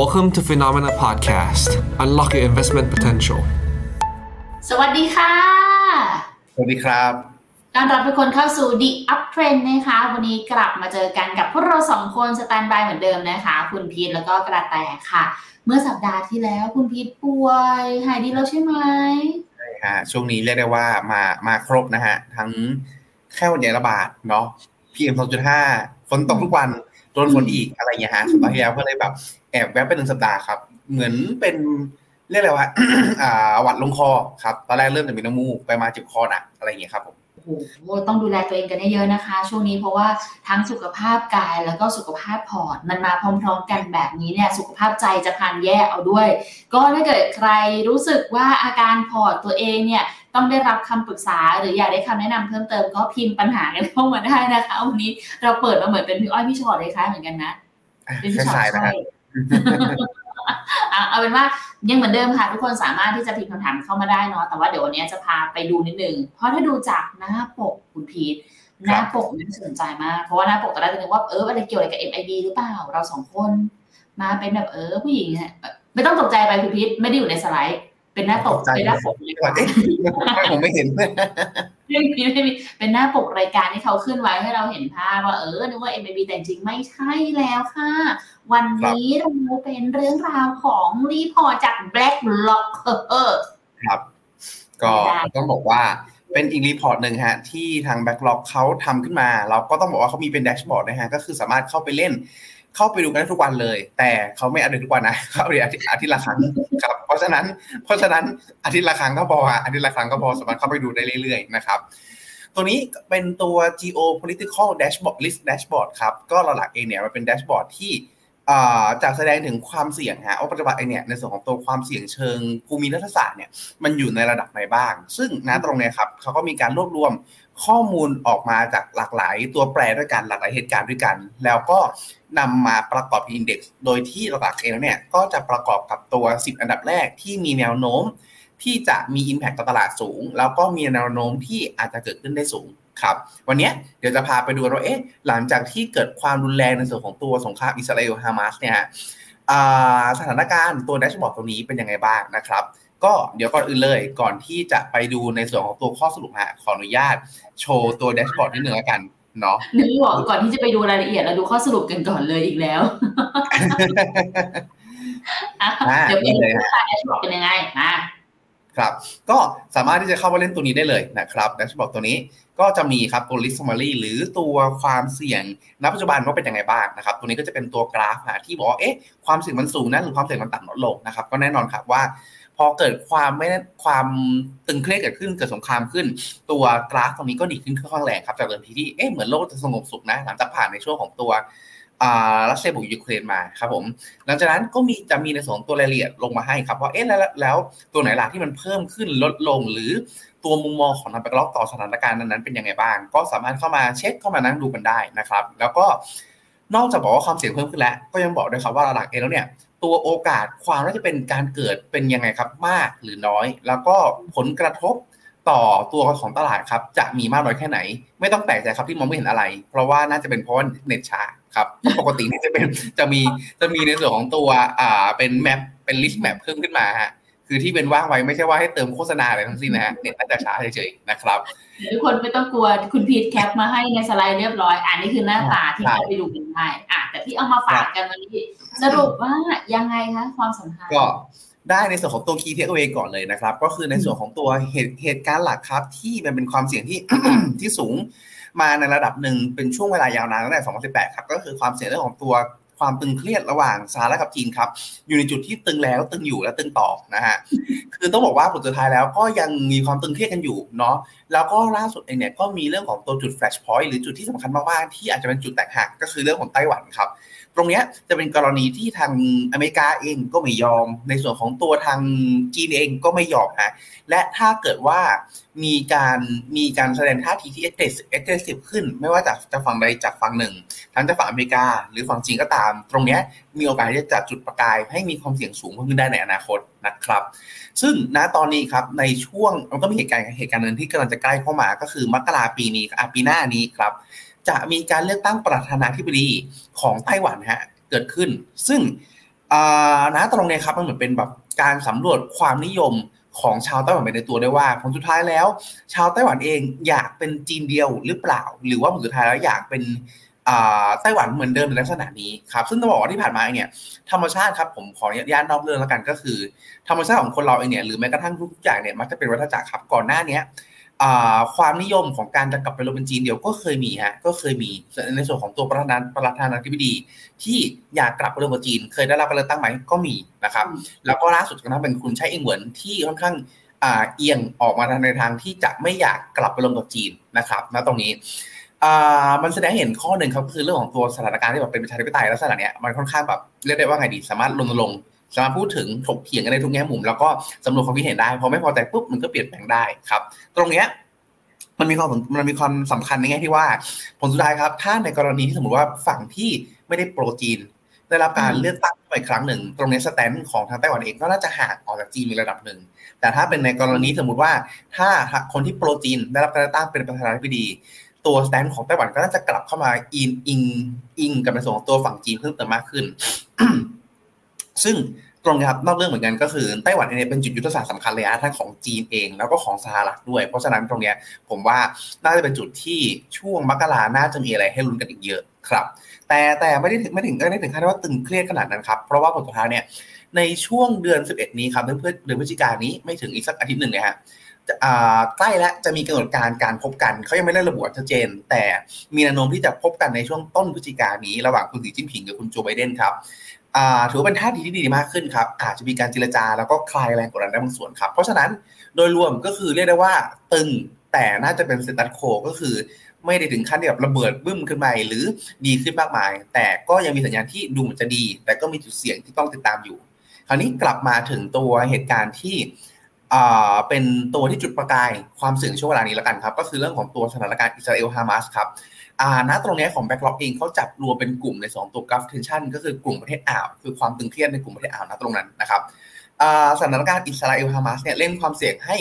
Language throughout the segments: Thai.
Welcome to Phenomena Podcast Unlock your investment potential สวัสดีค่ะ สวัสดีครับการรับทุกคนเข้าสู่ The Uptrend นะคะ วันนี้กลับมาเจอกันกับพวกเราสองคนสแตนบายเหมือนเดิมนะคะ คุณพีทแล้วก็กระแตค่ะ เมื่อสัปดาห์ที่แล้วคุณพีทป่วยหายดีแล้วใช่ไหมใช่ฮะช่วงนี้เรียกได้ว่ามามาครบนะฮะ ทั้งแค่วันใหญ่ระบาดเนาะ PM 2.5ฝนตกทุกวัน โดนฝนอีกอะไรอย่างเงี้ยฮะสัปดาห์ที่แล้วก็เลยแบบแอบแวบไปหนึ่งสัปดาห์ครับ เหมือนเป็นเรียกอะไรว่าอ่าหวัดลงคอครับตอนแรกเริ่มจากมีน้ำมูกไปมาเจ็บคอหนักอะไรอย่างเงี้ยครับผมโอ้โหต้องดูแลตัวเองกันให้เยอะนะคะ ช่วงนี้เพราะว่าทั้งสุขภาพกายแล้วก็สุขภาพพอร์ตมันมาพร้อมๆกันแบบนี้เนี่ยสุขภาพใจจะพาลแย่เอาด้วย ก็ถ้าเกิดใครรู้สึกว่าอาการพอร์ตตัวเองเนี่ย ต้องได้รับคำปรึกษา หรืออยากได้คำแนะนำเพิ่มเติมก็พิมพ์ปัญหากันเข้ามาได้นะคะวันนี้เราเปิดมาเหมือนเป็นพี่อ้อยพี่ชอตเลยค่ะเหมือนกันนะอะเป็นคพี่ชอตล้ายๆนะใช่ฮะอะเอาเป็นว่ายังเหมือนเดิมค่ะทุกคนสามารถที่จะพิมพ์คำถามเข้ามาได้เนาะแต่ว่าเดี๋ยววันนี้จะพาไปดูนิดนึง เพราะถ้าดูจากหน้าปกคุณพีทหน้าปกน่าสนใจมาก เพราะว่าหน้าปกตอนแรกจะนึกว่าเอออะไรเกี่ยวอะไรกับ MIB หรือเปล่า เราสองคน มาเป็นแบบเออผู้หญิงเนี่ยไม่ต้องตกใจไปคุณพีทไม่ได้อยู่ในสไลด์ เป็นหน้าปกตกใจเป็นหน้าปกเลยว่าเอ๊ะทำไมผมไม่เห็นไม่มีไม่มีเป็นหน้าปกรายการที่เขาขึ้นไว้ให้เราเห็นภาพว่าเออนึกว่า MIB แต่จริงๆไม่ใช่แล้วค่ะ วันนี้เราเป็นเรื่องราวของรีพอร์ตจาก Black Lock เออครับ ก็ได้ต้องบอกว่าเป็นอีก report หนึ่งฮะ ที่ทาง BlackRock เขาทำขึ้นมา เราก็ต้องบอกว่าเขามีเป็น dashboard นะฮะ ก็คือสามารถเข้าไปเล่น เข้าไปดูกันทุกวันเลย แต่เขาไม่อัปเดตทุกวันนะเขาอัปเดตอาทิตย์อาทิตย์ละครั้งครับ เพราะฉะนั้น เพราะฉะนั้นอาทิตย์ละครั้งก็พออาทิตย์ละครั้งก็พอสามารถเข้าไปดูได้เรื่อยๆนะครับตัวนี้เป็นตัว geopolitical dashboard list dashboard ครับ ก็หลักๆเองเนี่ยมันเป็นแดชบอร์ดที่ อ่าจะแสดงถึงความเสี่ยงฮะว่าปัจจุบันเอเนี่ยในส่วนของตัวความเสี่ยงเชิงภูมิรัฐศาสตร์เนี่ยมันอยู่ในระดับไหนบ้าง ซึ่งณตรงเนี้ยครับเขาก็มีการรวบรวมข้อมูลออกมาจากหลากหลายตัวแปรด้วยกันหลากหลายเหตุการณ์ด้วยกัน แล้วก็นำมาประกอบอินเด็กซ์โดยที่หลักๆเองแล้วเนี่ยก็จะประกอบกับตัว 10 อันดับแรกที่มีแนวโน้ม ที่จะมี Impact ต่อตลาดสูง แล้วก็มีแนวโน้มที่อาจจะเกิดขึ้นได้สูง ครับวันเนี้ยเดี๋ยวจะพาไปดูกันว่าเอ๊ะหลังจากที่เกิดความรุนแรงในส่วนของตัวสงครามอิสราเอลฮามาสเนี่ยฮะอ่าสถานการณ์ตัวแดชบอร์ดตัวนี้เป็นยังไงบ้างนะครับ ก็เดี๋ยวก่อนอื่นเลยก่อนที่จะไปดูในส่วนของตัวข้อสรุปฮะขออนุญาต โชว์ตัวแดชบอร์ดนิดนึงแล้วกันเนาะนึกบอกก่อนที่จะไปดูรายละเอียดเราดูข้อสรุปกันก่อนเลยอีกแล้วอะอ่าเดี๋ยวไปนี่ดูเลยฮะว่าแอชบอกเป็นยังไงมา ครับก็สามารถที่จะเข้ามาเล่นตัวนี้ได้เลยนะครับแดชบอร์ดตัวนี้ก็จะมีครับตัว list summary หรือตัวความเสี่ยงณปัจจุบันว่าเป็นยังไงบ้างนะครับตัวนี้ก็จะเป็นตัวกราฟหาที่บอกว่าเอ๊ะความเสี่ยงมันสูงนะหรือความเสี่ยงมันต่ำลดลงนะครับก็แน่นอนครับว่า พอเกิดความไม่ความตึงเครียดเกิดขึ้นเกิดสงครามขึ้น ตัวกราฟตรงนี้ก็ดีขึ้นค่อนข้างแรงครับจากเดิมทีที่เอ๊ะเหมือนโลกจะสงบสุขนะหลังจากผ่านในช่วงของตัว รัสเซียบุกยูเครนมาครับผม หลังจากนั้นก็มีจะมีในส่วนของตัวรายละเอียดลงมาให้ครับว่าเอ๊ะแล้วแล้วตัวไหนล่ะที่มันเพิ่มขึ้นลดลงหรือตัวมุมมองของทางแบกล็อกต่อสถานการณ์นั้นๆเป็นยังไงบ้าง ก็สามารถเข้ามาเช็คเข้ามานั่งดูกันได้นะครับ แล้วก็นอกจากบอกว่าความเสี่ยงเพิ่มขึ้นแล้ว ก็ยังบอกด้วยครับว่าหลักเองแล้วเนี่ยตัวโอกาสความน่าจะเป็นการเกิดเป็นยังไงครับมากหรือน้อย แล้วก็ผลกระทบต่อตัวของตลาดครับจะมีมากน้อยแค่ไหน ไม่ต้องแปลกใจครับที่มองไม่เห็นอะไร เพราะว่าน่าจะเป็นเพราะเน็ตช้า ครับปกติเนี่ยจะเป็นจะมีจะมีในส่วนของตัวอ่าเป็น map เป็น risk map เพิ่มขึ้นมาฮะคือที่เป็นว่างไว้ไม่ใช่ว่าให้เติมโฆษณาอะไรทั้งสิ้นนะฮะเน็ตน่าจะช้าเฉยๆนะครับทุกคนไม่ต้องกลัวคุณพีท cap มาให้ในสไลด์เรียบร้อยอันนี้คือหน้าตาที่ใช่เราไปดูกันได้อะแต่ที่เอามาฝากกันวันนี้สรุปว่ายังไงคะความสัมพันธ์ก็ ได้ในส่วนของตัว key takeaway ก่อนเลยนะครับ ก็คือในส่วนของตัวเหตุเหตุการณ์หลักครับ ที่มันเป็นความเสี่ยงที่ที่สูงมาในระดับหนึ่งเป็นช่วงเวลายาวนานตั้งแต่ 2018 ครับก็คือความเสี่ยงเรื่องของตัวความตึงเครียดระหว่างสหรัฐกับจีนครับ อยู่ในจุดที่ตึงแล้วตึงอยู่และตึงต่อนะฮะคือต้องบอกว่าผลสุดท้ายแล้วก็ยังมีความตึงเครียดกันอยู่เนาะแล้วก็ล่าสุดเองเนี่ยก็มีเรื่องของตัวจุด flash point หรือจุดที่สำคัญมากๆที่อาจจะเป็นจุดแตกหักก็คือเรื่องของไต้หวันครับ ตรงเนี้ยจะเป็นกรณีที่ทางอเมริกาเองก็ไม่ยอม ในส่วนของตัวทางจีนเองก็ไม่ยอมฮะและถ้าเกิดว่ามีการมีการแสดงท่าทีที่ aggressive aggressive ขึ้น ไม่ว่าจากจะฝั่งใดจากฝั่งหนึ่ง ทั้งจากฝั่งอเมริกา หรือฝั่งจีนก็ตาม ตรงนี้มีโอกาสที่จะจัดจุดประกายให้มีความเสี่ยงสูงเพิ่มขึ้นได้ในอนาคตนะครับ ซึ่งณตอนนี้ครับในช่วงมันก็มีเหตุการณ์เหตุการณ์หนึ่งที่กำลังจะใกล้เข้ามาก็คือมกราปีนี้อะปีหน้านี้ครับ จะมีการเลือกตั้งประธานาธิบดีของไต้หวันฮะเกิดขึ้น ซึ่งนะตรงนี้ครับมันเหมือนเป็นแบบการสำรวจความนิยมของชาวไต้หวันไปในตัวด้วยว่าผลสุดท้ายแล้ว ชาวไต้หวันเองอยากเป็นจีนเดียวหรือเปล่า หรือว่าผลสุดท้ายแล้วอยากเป็นไต้หวันเหมือนเดิมในลักษณะนี้ครับซึ่งต้องบอกว่าที่ผ่านมาเนี่ยธรรมชาติครับผมขออนุญาตนอกเรื่องแล้วกันก็คือ ธรรมชาติของคนเราเองเนี่ยหรือแม้กระทั่งทุกอย่างเนี่ยมักจะเป็นวัฏจักรครับก่อนหน้านี้ ความนิยมของการจะกลับไปรวมเป็นจีนเดียวก็เคยมีฮะก็เคยมีในส่วนของตัวประธานประธานาธิบดี ที่อยากกลับไปรวมกับจีน เคยได้รับการเลือกตั้งไหมก็มีนะครับ แล้วก็ล่าสุดก็เป็นคุณใช้อิงเหวินที่ค่อนข้างเอียงออกมาในทางที่จะไม่อยากกลับไปรวมกับจีนนะครับณตรงนี้มันแสดงเห็นข้อหนึ่งครับคือเรื่องของตัวสถานการณ์ที่แบบเป็นประชาธิปไตยลักษณะเนี้ยมันค่อนข้างแบบเรียกได้ว่าไงดีสามารถรณรงค์ สามารถพูดถึงถกเถียงกันในทุกแง่มุม แล้วก็สำรวจความคิดเห็นได้พอไม่พอใจปุ๊บมันก็เปลี่ยนแปลงได้ครับ ตรงเนี้ยมันมีความมันมีความสำคัญในแง่ที่ว่า ผลสุดท้ายครับ ถ้าในกรณีที่สมมติว่าฝั่งที่ไม่ได้โปรจีนได้รับการเลือกตั้งไปครั้งหนึ่ง ตรงนี้สแตนของทางไต้หวันเองก็น่าจะห่างออกจากจีนมีระดับหนึ่ง แต่ถ้าเป็นในกรณีสมมติว่า ถ้าคนที่โปรจีนได้รับการเลือกตั้งเป็นประธานาธิบดีตัวสแตนของไต้หวันก็น่าจะกลับเข้ามาอินอิงอิงกับในส่วนของตัวฝั่งจีนเพิ่มเติมมากขึ้น ซึ่งตรงนี้ครับนอกเรื่องเหมือนกันก็คือไต้หวันเองเป็นจุดยุทธศาสตร์สำคัญเลยนะทั้งของจีนเองแล้วก็ของสหรัฐด้วย เพราะฉะนั้นตรงนี้ผมว่าน่าจะเป็นจุดที่ช่วงมกราน่าจะมีอะไรให้ลุ้นกันอีกเยอะครับ แต่แต่ไม่ได้ถึงไม่ถึงก็ไม่ถึงขั้นว่าตึงเครียดขนาดนั้นครับ เพราะว่าผลสุดท้ายเนี่ยในช่วงเดือน 11 นี้ครับเพื่อนเดือนพฤศจิกายนนี้ไม่ถึงอีกสักอาทิตย์หนึ่งเนี่ยฮะใกล้แล้วจะมีกำหนดการการพบกันเขายังไม่ได้ระบุชัดเจน แต่มีแนวโน้มที่จะพบกันในช่วงต้นพฤศจิกายนนี้ ระหว่างคุณสีจิ้นผิงกับคุณโจไบเดนครับ ถือว่าเป็นท่าทีที่ดีมากขึ้นครับ อาจจะมีการเจรจาแล้วก็คลายแรงกดดันได้บางส่วนครับ เพราะฉะนั้นโดยรวมก็คือเรียกได้ว่าตึงแต่น่าจะเป็น status quo ก็คือไม่ได้ถึงขั้นที่แบบระเบิดบึ้มขึ้นมาหรือดีขึ้นมากมาย แต่ก็ยังมีสัญญาณที่ดูเหมือนจะดี แต่ก็มีจุดเสี่ยงที่ต้องติดตามอยู่ คราวนี้กลับมาถึงตัวเหตุการณ์ที่เป็นตัวที่จุดประกายความเสี่ยงช่วงเวลานี้แล้วกันครับ ก็คือเรื่องของตัวสถานการณ์อิสราเอลฮามาสครับ อ่าณตรงนี้ของ BlackRock เองเขาจับรวมเป็นกลุ่มในส่วนของตัว Gulf tension ก็คือกลุ่มประเทศอ่าวคือความตึงเครียดในกลุ่มประเทศอ่าวณตรงนั้นนะครับสถานการณ์อิสราเอลฮามาสเนี่ยเล่นความเสี่ยงให้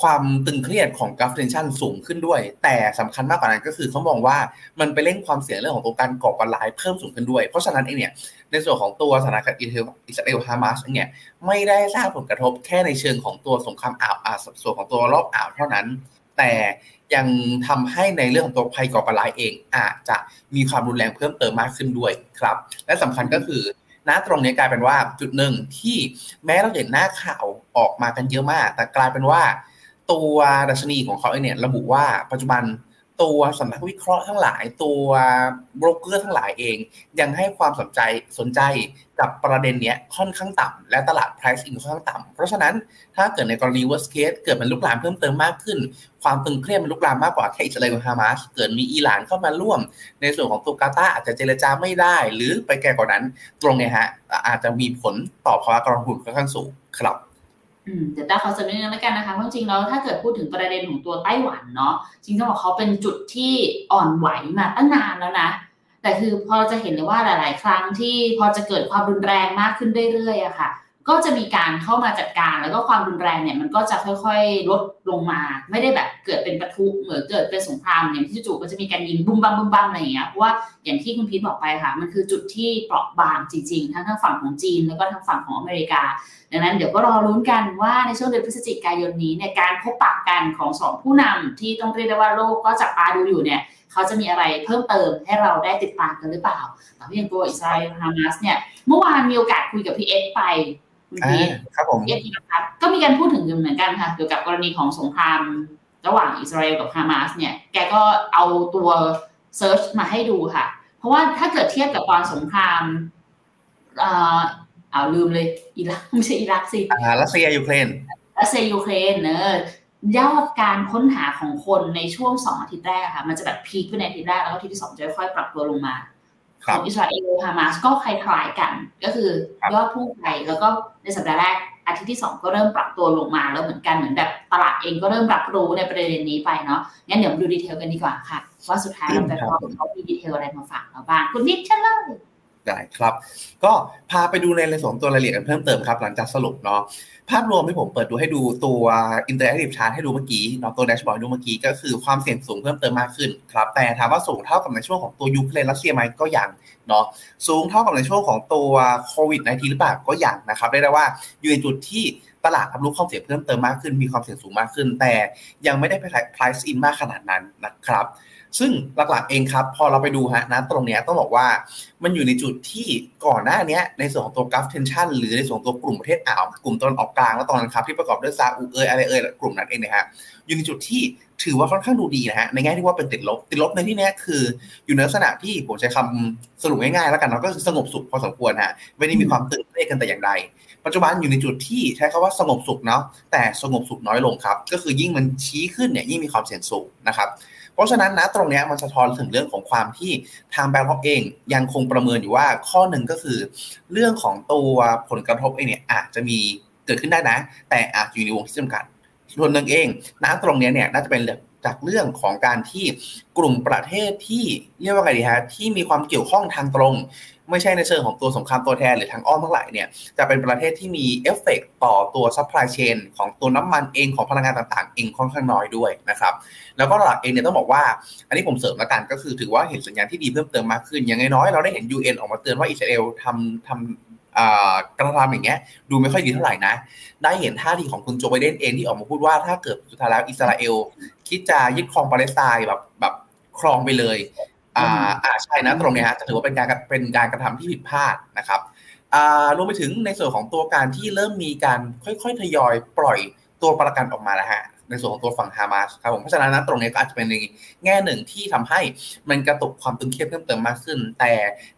ความตึงเครียดของกัฟเทนชันสูงขึ้นด้วย แต่สำคัญมากกว่านั้นก็คือเขามองว่ามันไปเล่นความเสี่ยงเรื่องของตัวการก่อการร้ายเพิ่มสูงขึ้นด้วย เพราะฉะนั้นเองเนี่ยในส่วนของตัวสถานการณ์อิสราเอลฮามาสเนี่ยไม่ได้สร้างผลกระทบแค่ในเชิงของตัวสงครามอ่าวส่วนของตัวรอบอ่าวเท่านั้น แต่ ยังทำให้ในเรื่องของตัวภัยก่อการร้ายเอง อาจจะมีความรุนแรงเพิ่มเติมมากขึ้นด้วยครับ และสำคัญก็คือณตรงนี้กลายเป็นว่าจุดหนึ่งที่แม้เราเห็นหน้าข่าวออกมากันเยอะมาก แต่กลายเป็นว่า ตัวดัชนีของเขาเนี่ยระบุว่าปัจจุบัน ตัวสำนักวิเคราะห์ทั้งหลาย ตัวโบรกเกอร์ทั้งหลายเอง ยังให้ความสนใจสนใจกับประเด็นเนี้ยค่อนข้างต่ำและตลาด price in ค่อนข้างต่ำเพราะฉะนั้นถ้าเกิดในกรณี worst case เกิดมันลุกลามเพิ่มเติมมากขึ้น ความตึงเครียดมันลุกลามมากกว่าแค่อิสราเอลกับฮามาสเกิดมีอิหร่านเข้ามาร่วม ในส่วนของตัวกาตาอาจจะเจรจาไม่ได้ หรือไปแก่กว่านั้น ตรงเนี้ยฮะอาจจะมีผลต่อภาวะการลงทุนค่อนข้างสูงครับ เดี๋ยวต้าขอเสริมนิดนึงแล้วกันนะคะเพราะจริงแล้วถ้าเกิดพูดถึงประเด็นของตัวไต้หวันเนาะจริงต้องบอกเขาเป็นจุดที่อ่อนไหวมาตั้งนานแล้วนะ แต่คือพอจะเห็นเลยว่าหลาย ๆ ครั้งที่พอจะเกิดความรุนแรงมากขึ้นเรื่อยๆอะค่ะ ก็จะมีการเข้ามาจัดการแล้วก็ความรุนแรงเนี่ยมันก็จะค่อยๆลดลงมา ไม่ได้แบบเกิดเป็นปะทุเหมือนเกิดเป็นสงครามอย่างที่จู่ๆก็จะมีการยิงบุ้มบ้ามบุ้มบ้ามอะไรอย่างเงี้ยเพราะว่าอย่างที่คุณพีทบอกไปค่ะ มันคือจุดที่เปราะบางจริง ๆ ทั้งทางฝั่งของจีน แล้วก็ทางฝั่งของอเมริกาดังนั้นเดี๋ยวก็รอรุ้นกันว่าในช่วงเดือนพฤศจิกายนนี้ในการพบปะกันของสองผู้นำที่ต้องเรียกได้ว่าโลกก็จับตาดูอยู่เนี่ยเขาจะมีอะไรเพิ่มเติมให้เราได้ติดตามกันหรือเปล่าแต่ที่อย่างตัวอิสราเอลฮามาสเนี่ยเมื่อวานมีโอกาสคุยกับพี่เอ็กไปคุณพีครับผมเอทีนะครับก็มีการพูดถึงเหมือนกันค่ะเกี่ยวกับกรณีของสงครามระหว่างอิสราเอลกับฮามาสเนี่ยแกก็เอาตัว search มาให้ดูค่ะ เพราะว่าถ้าเกิดเทียบกับตอนสงคราม เอ่อเอาลืมเลยอิรักไม่ใช่อิรักสิอ่ารัสเซียยูเครนรัสเซียยูเครนเนอะยอดการค้นหาของคนในช่วงสองอาทิตย์แรกค่ะ มันจะแบบ peak ไปในอาทิตย์แรกแล้วก็อาทิตย์ที่สองจะค่อยปรับตัวลงมาของอิสราเอลฮามาสก็คล้ายๆกัน ก็คือยอดพุ่งไปแล้วก็ในสัปดาห์แรกอาทิตย์ที่สองก็เริ่มปรับตัวลงมาแล้วเหมือนกันเหมือนแบบตลาดเองก็เริ่มรับรู้ในประเด็นนี้ไปเนาะงั้นเดี๋ยวมาดู detail กันดีกว่าค่ะ ว่าสุดท้ายเราจะพอเขามี detail อะไรมาฝากเราบ้างคุณพีทเชิญเลย ได้ครับ ก็พาไปดูในส่วนตัวรายละเอียดกันเพิ่มเติมครับหลังจากสรุปเนาะภาพรวมที่ผมเปิดดูให้ดูตัว Interactive Chart ให้ดูเมื่อกี้เนาะตัว dashboard ดูเมื่อกี้ก็คือความเสี่ยงสูงเพิ่มเติมมากขึ้นครับแต่ถามว่าสูงเท่ากับในช่วงของตัวยูเครนรัสเซียไหมก็ยังเนาะสูงเท่ากับในช่วงของตัวโควิด -19 หรือเปล่าก็ยังนะครับได้ได้ว่าอยู่ในจุดที่ตลาดรับรู้ความเสี่ยงเพิ่มเติมมากขึ้นมีความเสี่ยงสูงมากขึ้น แต่ยังไม่ได้ไป price in มากขนาดนั้นนะครับ ซึ่งหลักๆเองครับ พอเราไปดูฮะนะตรงนี้ต้องบอกว่ามันอยู่ในจุดที่ก่อนหน้านี้ในส่วนของตัวกราฟเทนชันหรือในส่วนตัวกลุ่มประเทศอ่าวกลุ่มตอนออกกลางแล้วตอนนั้นครับที่ประกอบด้วยซาอุเอยอะไรเอยกลุ่มนั้นเองนะฮะอยู่ในจุดที่ถือว่าค่อนข้างดูดีนะฮะในแง่ที่ว่าเป็นติดลบติดลบในที่นี้คืออยู่ในลักษณะที่ผมใช้คำสรุปง่ายๆแล้วกันเนาะก็คือสงบสุขพอสมควรฮะไม่ได้มีความตื่นเต้นกันแต่อย่างใด ปัจจุบันอยู่ในจุดที่ใช้คำว่าสงบสุขเนาะแต่สงบสุขน้อยลงครับ ก็คือยิ่งมันชี้ขึ้นเนี่ยยิ่งมีความเสี่ยงสูงนะครับ เพราะฉะนั้นนะตรงนี้มันสะท้อนถึงเรื่องของความที่ทางแบงก์เองยังคงประเมินอยู่ว่าข้อหนึ่งก็คือ เรื่องของตัวผลกระทบเองเนี่ยอาจจะมีเกิดขึ้นได้นะ แต่อาจอยู่ในวงที่จำกัดส่วนหนึ่งเองนะตรงนี้เนี่ยน่าจะเป็นจากเรื่องของการที่กลุ่มประเทศที่เรียกว่าไงดีฮะที่มีความเกี่ยวข้องทางตรง ไม่ใช่ในเชิงของตัวสงครามตัวแทนหรือทางอ้อมทั้งหลายเนี่ยจะเป็นประเทศที่มีเอฟเฟกต่อตัว supply chain ของตัวน้ำมันเองของพลังงานต่างๆ เองค่อนข้างน้อยด้วยนะครับแล้วก็หลักเองเนี่ยต้องบอกว่า อันนี้ผมเสริมแล้วกันก็คือถือว่าเห็นสัญญาณที่ดีเพิ่มเติมมากขึ้นอย่างน้อยเราได้เห็น UN ออกมาเตือนว่าอิสราเอลทำทำกระทำอย่างเงี้ยดูไม่ค่อยดีเท่าไหร่นะ ได้เห็นท่าทีของคุณโจไบเดนเองที่ออกมาพูดว่าถ้าเกิดสุดท้ายแล้วอิสราเอล คิดจะยึดครองปาเลสไตน์แบบแบบครองไปเลย อ่าอ่าใช่นะตรงนี้ฮะจะถือว่าเป็นการเป็นการกระทำที่ผิดพลาดนะครับอ่ารวมไปถึงในส่วนของตัวการที่เริ่มมีการค่อยๆทยอยปล่อยตัวประกันออกมาแล้วฮะในส่วนของตัวฝั่งฮามาสครับผมเพราะฉะนั้นนะตรงนี้ก็อาจจะเป็นในแง่หนึ่งที่ทำให้มันกระตุกความตึงเครียดเพิ่มเติมมากขึ้น แต่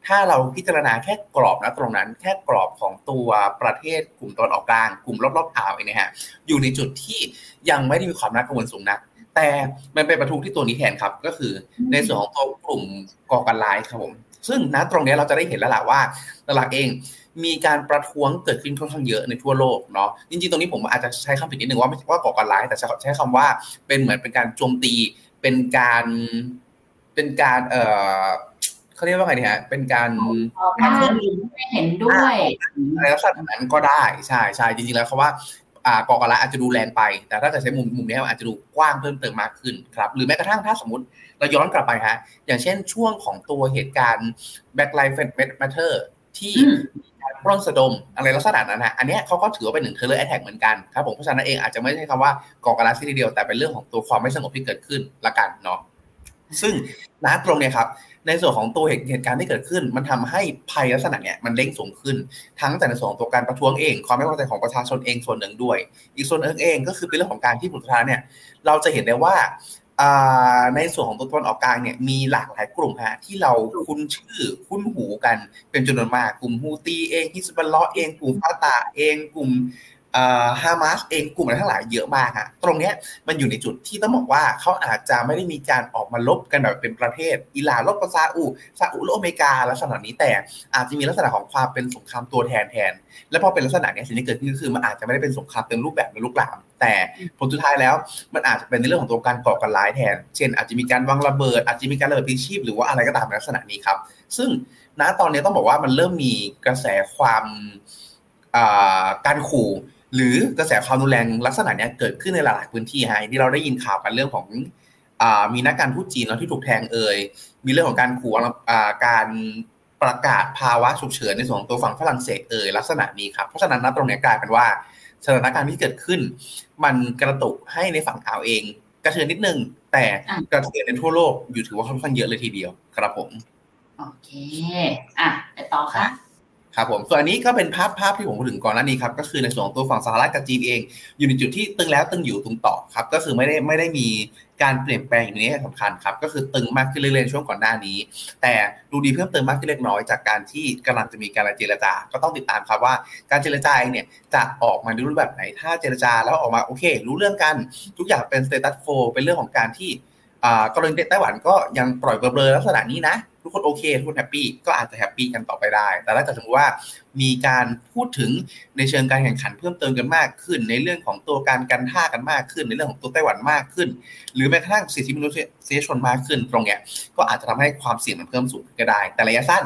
ถ้าเราพิจารณาแค่กรอบนะตรงนั้น แค่กรอบของตัวประเทศกลุ่มตอนออกกลาง กลุ่มรอบๆอ่าวเองนะฮะอยู่ในจุดที่ยังไม่ได้มีความน่ากังวลสูงนัก แต่มันเป็นประทุที่ตัวนี้แทนครับ ก็คือในส่วนของตัวกลุ่มก่อการร้ายครับผม ซึ่งนะตรงนี้เราจะได้เห็นแล้วแหละว่าตลาดเองมีการประท้วงเกิดขึ้นค่อนข้างเยอะในทั่วโลกเนาะจริงๆตรงนี้ผมอาจจะใช้คำผิดนิดนึงว่าไม่ว่าก่อการร้ายแต่ใช้คำว่าเป็นเหมือนเป็นการโจมตี เป็นการเป็นการเอ่อเขาเรียกว่าไงดีฮะเป็นการไม่เห็นด้วยอะไรลักษณะนั้นก็ได้ใช่ใช่จริงๆแล้วเขาว่า ก่อการร้ายอาจจะดูแรงไป แต่ถ้าเกิดใช้มุมมุมนี้อาจจะดูกว้างเพิ่มเติมมากขึ้นครับ หรือแม้กระทั่งถ้าสมมติเราย้อนกลับไปฮะ อย่างเช่นช่วงของตัวเหตุการณ์ Black Lives Matter ที่การปล้นสะดมอะไรลักษณะนั้นนะอันนี้เขาก็ถือว่าเป็นหนึ่งเทเลอร์แอทแทกเหมือนกันครับผมเพราะฉะนั้นเองอาจจะไม่ใช่คำว่าก่อการร้ายทีเดียวแต่เป็นเรื่องของตัวความไม่สงบที่เกิดขึ้นละกันเนาะ ซึ่งณตรงเนี้ยครับในส่วนของตัวเหตุการณ์ที่เกิดขึ้น มันทำให้ภัยลักษณะเนี้ยมันเด้งสูงขึ้น ทั้งแต่ในส่วนของตัวการประท้วงเอง ความไม่พอใจของประชาชนเองส่วนหนึ่งด้วย อีกส่วนหนึ่งเองก็คือเป็นเรื่องของการที่ผลสุดท้ายเนี่ยเราจะเห็นได้ว่าในส่วนของตัวตนออกกลางเนี่ยมีหลากหลายกลุ่มฮะที่เราคุ้นชื่อคุ้นหูกันเป็นจำนวนมากกลุ่มฮูตีเองฮิสบัลลอเองกลุ่มฟาตาเองกลุ่ม ฮามาสเองกลุ่มอะไรทั้งหลายเยอะมากฮะตรงนี้มันอยู่ในจุดที่ต้องบอกว่าเขาอาจจะไม่ได้มีการออกมาลบกันแบบเป็นประเทศ อิหร่านลบกับซาอุซาอุลบอเมริกาลักษณะนี้แต่อาจจะมีลักษณะของความเป็นสงครามตัวแทนแทน และพอเป็นลักษณะนี้สิ่งที่เกิดขึ้นก็คือมันอาจจะไม่ได้เป็นสงครามเต็มรูปแบบในลูกหลาม แต่ผลสุดท้ายแล้วมันอาจจะเป็นในเรื่องของตัวการก่อการร้ายแทน เช่น อาจจะมีการวางระเบิด อาจจะมีการระเบิดพิชีพหรือว่าอะไรก็ตามในลักษณะนี้ครับ ซึ่งณตอนนี้ต้องบอกว่ามันเริ่มมีกระแสความการขู่ หรือกระแสความรุนแรงลักษณะนี้เกิดขึ้นในหลายพื้นที่ฮะที่เราได้ยินข่าวกันเรื่องของมีนักการทูตจีนแล้วที่ถูกแทงเอ่ยมีเรื่องของการขู่การประกาศภาวะฉุกเฉินในส่วนของตัวฝั่งฝรั่งเศสเอ่ยลักษณะนี้ครับเพราะฉะนั้นนะตรงนี้กลายเป็นว่าสถานการณ์ที่เกิดขึ้น มันกระตุกให้ในฝั่งอ่าวเอง กระเทือนนิดนึง แต่กระเทือนในทั่วโลกอยู่ถือว่าค่อนข้างเยอะเลยทีเดียวครับผมโอเคอะไปต่อค่ะ ครับผมส่วนอันนี้ก็เป็นภาพภาพที่ผมพูดถึงก่อนหน้านี้ครับก็คือในส่วนของตัวฝั่งสหรัฐกับจีนเอง อยู่ในจุดที่ตึงแล้วตึงอยู่ตึงต่อครับก็คือไม่ได้ไม่ได้มีการเปลี่ยนแปลงอย่างนี้สำคัญครับก็คือตึงมากขึ้นเรื่อยๆช่วงก่อนหน้านี้ แต่ดูดีเพิ่มเติมมากขึ้นเล็กน้อยจากการที่กำลังจะมีการเจรจา ก็ต้องติดตามครับว่าการเจรจาเนี่ยจะออกมาในรูปแบบไหนถ้าเจรจาแล้วออกมาโอเค รู้เรื่องกันทุกอย่างเป็น status quo เป็นเรื่องของการที่กรณีไต้หวันก็ยังปล่อยเบลอๆลักษณะนี้นะ ทุกคนโอเค ทุกคนแฮปปี้ก็อาจจะแฮปปี้กันต่อไปได้ แต่ถ้าเกิดสมมติว่ามีการพูดถึงในเชิงการแข่งขันเพิ่มเติมกันมากขึ้น ในเรื่องของตัวการกันท่ากันมากขึ้น ในเรื่องของตัวไต้หวันมากขึ้น หรือแม้กระทั่งสิทธิมนุษยชนมากขึ้น ตรงเนี้ยก็อาจจะทำให้ความเสี่ยงมันเพิ่มสูงก็ได้ แต่ระยะสั้น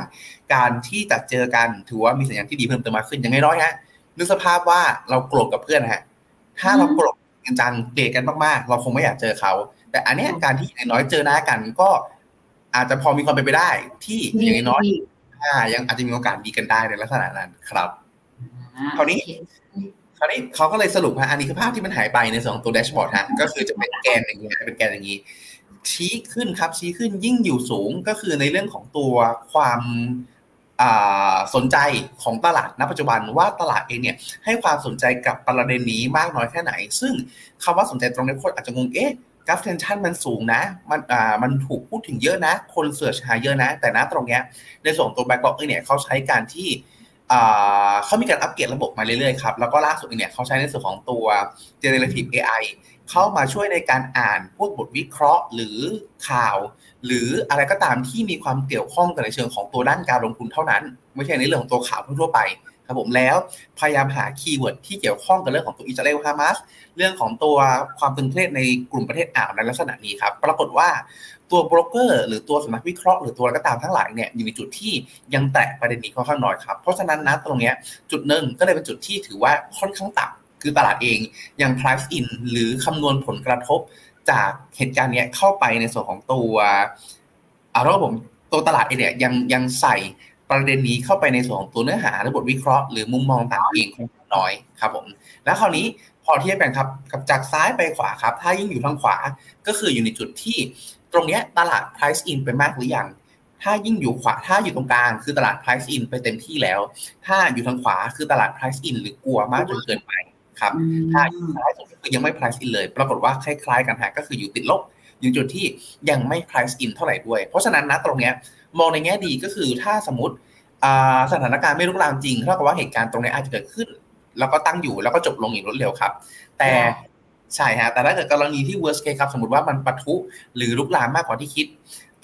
การที่จะเจอกันถือว่ามีสัญญาณที่ดีเพิ่มเติมมากขึ้นอย่างน้อยฮะนึกสภาพว่าเราโกรธกับเพื่อนฮะถ้าเราโกรธกันจังเกลียดกันมากๆ เราคงไม่อยากเจอเขา แต่อันนี้การที่อย่างน้อยเจอหน้ากันก็ อาจจะพอมีความเป็นไปได้ที่อย่างน้อยยังอาจจะมีโอกาสดีกันได้ในลักษณะนั้นครับคราวนี้คราวนี้เขาก็เลยสรุปฮะอันนี้คือภาพที่มันหายไปในส่วนของตัวแดชบอร์ดฮะก็คือจะเป็นแกนอย่างนี้เป็นแกนอย่างนี้ ชี้ขึ้นครับ ชี้ขึ้นยิ่งอยู่สูงก็คือในเรื่องของตัวความสนใจของตลาดณปัจจุบันว่าตลาดเองเนี่ยให้ความสนใจกับประเด็นนี้มากน้อยแค่ไหน ซึ่งคำว่าสนใจตรงนี้คนอาจจะงงเอ๊ะ กราฟ tension มันสูงนะ มันอ่ามันถูกพูดถึงเยอะนะ คน search หาเยอะนะ แต่นะตรงเนี้ยในส่วนตัว BlackRock เนี่ยเขาใช้การที่เขามีการอัปเกรดระบบมาเรื่อยๆครับ แล้วก็ล่าสุดเนี่ยเขาใช้ในส่วนของตัว generative AI เข้ามาช่วยในการอ่านพวกบทวิเคราะห์หรือข่าว หรืออะไรก็ตามที่มีความเกี่ยวข้องกับในเชิงของตัวด้านการลงทุนเท่านั้น ไม่ใช่ในเรื่องของตัวข่าวทั่วไป ครับผมแล้วพยายามหา keyword ที่เกี่ยวข้องกับเรื่องของตัวอิสราเอลฮามาสเรื่องของตัวความตึงเครียดในกลุ่มประเทศอ่าวในลักษณะนี้ครับ ปรากฏว่าตัวโบรกเกอร์หรือตัวสำนักวิเคราะห์หรือตัวอะไรก็ตามทั้งหลายเนี่ยอยู่ในจุดที่ยังแตะประเด็นนี้ค่อนข้างน้อยครับเพราะฉะนั้นนะตรงนี้จุดหนึ่งก็เลยเป็นจุดที่ถือว่าค่อนข้างต่ำคือตลาดเองยัง price in หรือคำนวณผลกระทบจากเหตุการณ์นี้เข้าไปในส่วนของตัวเอาละผมตัวตลาดเองเนี่ยยังยังใส่ ประเด็นนี้เข้าไปในส่วนของตัวเนื้อหาและบทวิเคราะห์หรือมุมมองต่างเองค่อนข้างน้อยครับผมแล้วคราวนี้พอเทียบกันครับกับจากซ้ายไปขวาครับ ถ้ายิ่งอยู่ทางขวาก็คืออยู่ในจุดที่ตรงนี้ตลาด price in ไปมากหรือยังถ้ายิ่งอยู่ขวาถ้าอยู่ตรงกลางคือตลาด price in ไปเต็มที่แล้ว ถ้าอยู่ทางขวาคือตลาด price in หรือกลัวมากจนเกินไปครับถ้าอยู่ซ้ายสุดก็คือยังไม่ price in เลย ปรากฏว่าคล้ายๆ กันฮะก็คืออยู่ติดลบอยู่จุดที่ยังไม่ price in เท่าไหร่ด้วย เพราะฉะนั้นนะตรงนี้ มองในแง่ดีก็คือถ้าสมมติสถานการณ์ไม่รุกรามจริงเท่ากับว่าเหตุการณ์ตรงนี้อาจจะเกิดขึ้น แล้วก็ตั้งอยู่แล้วก็จบลงอย่างรวดเร็วครับ แต่ใช่ฮะแต่ถ้าเกิดกรณีที่ worst case ครับสมมติว่ามันปะทุหรือลุกลามมากกว่าที่คิด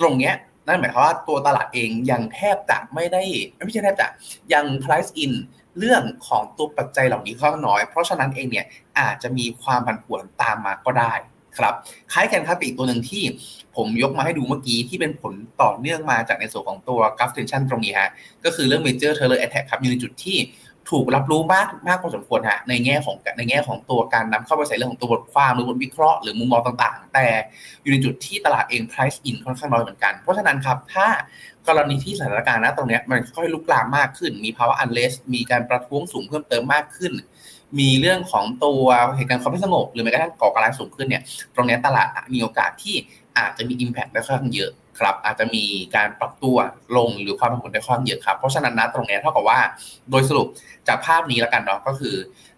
ตรงเนี้ยนั่นหมายความว่าตัวตลาดเองยังแทบจะไม่ได้ไม่ใช่แทบจะยัง price in เรื่องของตัวปัจจัยเหล่านี้ค่อนข้างน้อย เพราะฉะนั้นเองเนี่ยอาจจะมีความผันผวนตามมาก็ได้ ครับคล้ายกันครับอีกตัวหนึ่งที่ผมยกมาให้ดูเมื่อกี้ที่เป็นผลต่อเนื่องมาจากในส่วนของตัวกราฟเทนชันตรงนี้ฮะก็คือเรื่อง major tailor attack ครับอยู่ในจุดที่ถูกรับรู้มากมากพอสมควรฮะในแง่ของในแง่ของตัวการนำเข้าไปใส่เรื่องของตัวบทความหรือบทวิเคราะห์หรือมุมมองต่างๆ แต่อยู่ในจุดที่ตลาดเอง price in ค่อนข้างน้อยเหมือนกัน เพราะฉะนั้นครับ ถ้ากรณีที่สถานการณ์นะตรงนี้มันค่อยลุกลามมากขึ้น มีภาวะ unrest มีการประท้วงสูงเพิ่มเติมมากขึ้น มีเรื่องของตัวเหตุการณ์ความไม่สงบหรือแม้กระทั่งก่อการร้ายสูงขึ้นเนี่ยตรงนี้ตลาดมีโอกาสที่อาจจะมี Impact ได้ค่อนข้างเยอะครับอาจจะมีการปรับตัวลงหรือความผันผวนได้ค่อนข้างเยอะครับ เพราะฉะนั้นนะตรงนี้เท่ากับว่า โดยสรุปจากภาพนี้แล้วกันเนาะก็คือ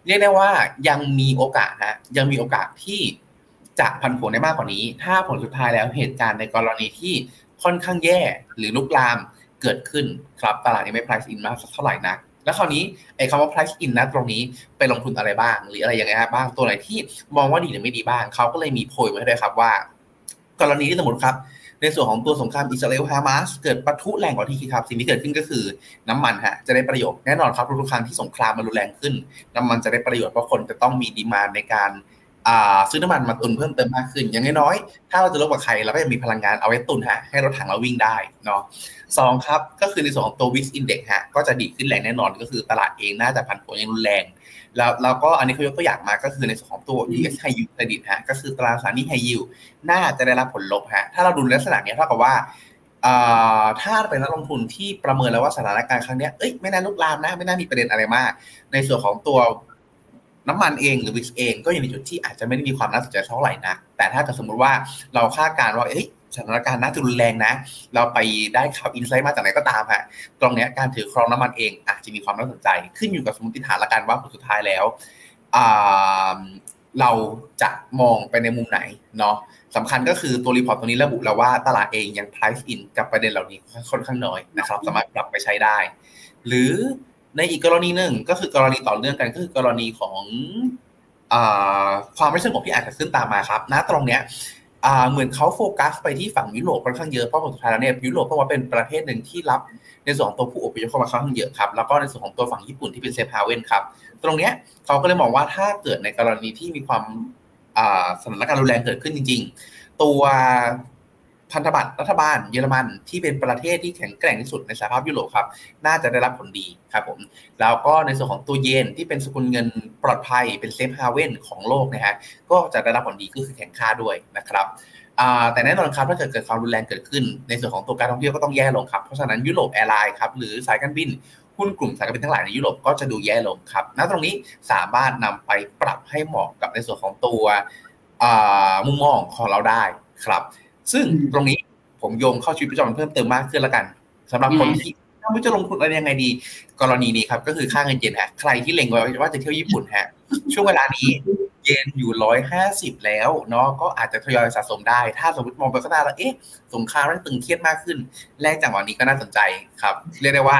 เรียกได้ว่ายังมีโอกาสฮะยังมีโอกาสที่จะพันผวนได้มากกว่านี้ ถ้าผลสุดท้ายแล้วเหตุการณ์ในกรณีที่ค่อนข้างแย่หรือลุกลามเกิดขึ้นครับตลาดยังไม่ price in มากเท่าไหร่นัก แล้วคราวนี้ไอ้คำว่า price in นะตรงนี้ไปลงทุนอะไรบ้าง หรืออะไรอย่างเงี้ยบ้างตัวไหนที่มองว่าดีหรือไม่ดีบ้างเขาก็เลยมีโพยไว้ให้ด้วยครับว่า กรณีที่สมมติครับ ในส่วนของตัวสงครามอิสราเอลฮามาสเกิดปะทุแรงกว่าที่คิดครับ สิ่งที่เกิดขึ้นก็คือน้ำมันฮะจะได้ประโยชน์แน่นอนครับทุกครั้งที่สงครามมันรุนแรงขึ้น น้ำมันจะได้ประโยชน์เพราะคนจะต้องมีดีมาในการ ซื้อน้ำมันมาตุนเพิ่มเติมมากขึ้น อย่างน้อยๆ ถ้าเราจะลบกับใครเราก็ยังมีพลังงานเอาไว้ตุนฮะให้รถถังเราวิ่งได้เนาะสองครับ ก็คือในส่วนของตัว Wix Index ฮะก็จะดีขึ้นแรงแน่นอนก็คือตลาดเองน่าจะผันผวนอย่างรุนแรง แล้วเราก็อันนี้เขายกตัวอย่างมาก็คือในส่วนของตัว US High Yield Credit ฮะก็คือตราสารหนี้ High Yield น่าจะได้รับผลลบฮะถ้าเราดูลักษณะนี้เท่ากับว่าถ้าเป็นนักลงทุนที่ประเมินแล้วว่าสถานการณ์ครั้งนี้เอ้ยไม่น่าลุกลามนะไม่น่ามีประเด็นอะไรมาก ในส่วนของตัว น้ำมันเองหรือวิกเอง ก็อยู่ในจุดที่อาจจะไม่ได้มีความน่าสนใจเท่าไหร่นะแต่ถ้าสมมุติว่าเราคาดการณ์ว่าเอ้ยสถานการณ์น่าจะรุนแรงนะ เราไปได้ข่าวอินไซต์มาจากไหนก็ตามฮะตรงนี้การถือครองน้ำมันเองอาจจะมีความน่าสนใจ ขึ้นอยู่กับสมมติฐานละกันว่าผลสุดท้ายแล้วเราจะมองไปในมุมไหนเนาะสำคัญก็คือตัว report ตัวนี้ระบุแล้วว่าตลาดเองยัง price in กับประเด็นเหล่านี้ค่อนข้างน้อยนะครับ สามารถปรับไปใช้ได้ หรือ ในอีกกรณีหนึ่งก็คือกรณีต่อเนื่องกันก็คือกรณีของความไม่สงบที่อาจจะขึ้นตามมาครับ ณตรงเนี้ยเหมือนเขาโฟกัสไปที่ฝั่งยุโรปค่อนข้างเยอะเพราะผลสุดท้ายแล้วเนี่ยยุโรปก็ว่าเป็นประเทศหนึ่งที่รับในส่วนของตัวผู้อพยพเข้ามาค่อนข้างเยอะครับแล้วก็ในส่วนของตัวฝั่งญี่ปุ่นที่เป็น safe haven ครับตรงเนี้ยเขาก็เลยมองว่าถ้าเกิดในกรณีที่มีความสถานการณ์รุนแรงเกิดขึ้นจริง ๆ ตัว พันธบัตรรัฐบาลเยอรมันที่เป็นประเทศที่แข็งแกร่งที่สุดในสหภาพยุโรปครับ น่าจะได้รับผลดีครับผมแล้วก็ในส่วนของตัวเยนที่เป็นสกุลเงินปลอดภัยเป็น safe haven ของโลกนะฮะก็จะได้รับผลดีก็คือแข็งค่าด้วยนะครับแต่แน่นอนครับถ้าเกิดเกิดความรุนแรงเกิดขึ้น ในส่วนของตัวการท่องเที่ยวก็ต้องแย่ลงครับเพราะฉะนั้นยุโรป airline ครับหรือสายการบินหุ้นกลุ่มสายการบินทั้งหลายในยุโรปก็จะดูแย่ลงครับณตรงนี้สามารถนำไปปรับให้เหมาะกับในส่วนของตัวมุมมองของเราได้ครับ ซึ่งตรงนี้ผมโยงเข้าชีวิตประจำวันเพิ่มเติมมากขึ้นแล้วกันสำหรับคนที่ไม่จะลงทุนอะไรยังไงดี กรณีนี้ครับ ก็คือค่าเงินเยนฮะใครที่เล็งไว้ว่าจะเที่ยวญี่ปุ่นฮะช่วงเวลานี้เยนอยู่ร้อยห้าสิบแล้วเนาะก็อาจจะทยอยสะสมได้ ถ้าสมมติมองไปข้างหน้าแล้วเอ๊ะสงครามมันตึงเครียดมากขึ้นแรกจากวันนี้ก็น่าสนใจครับ เรียกได้ว่า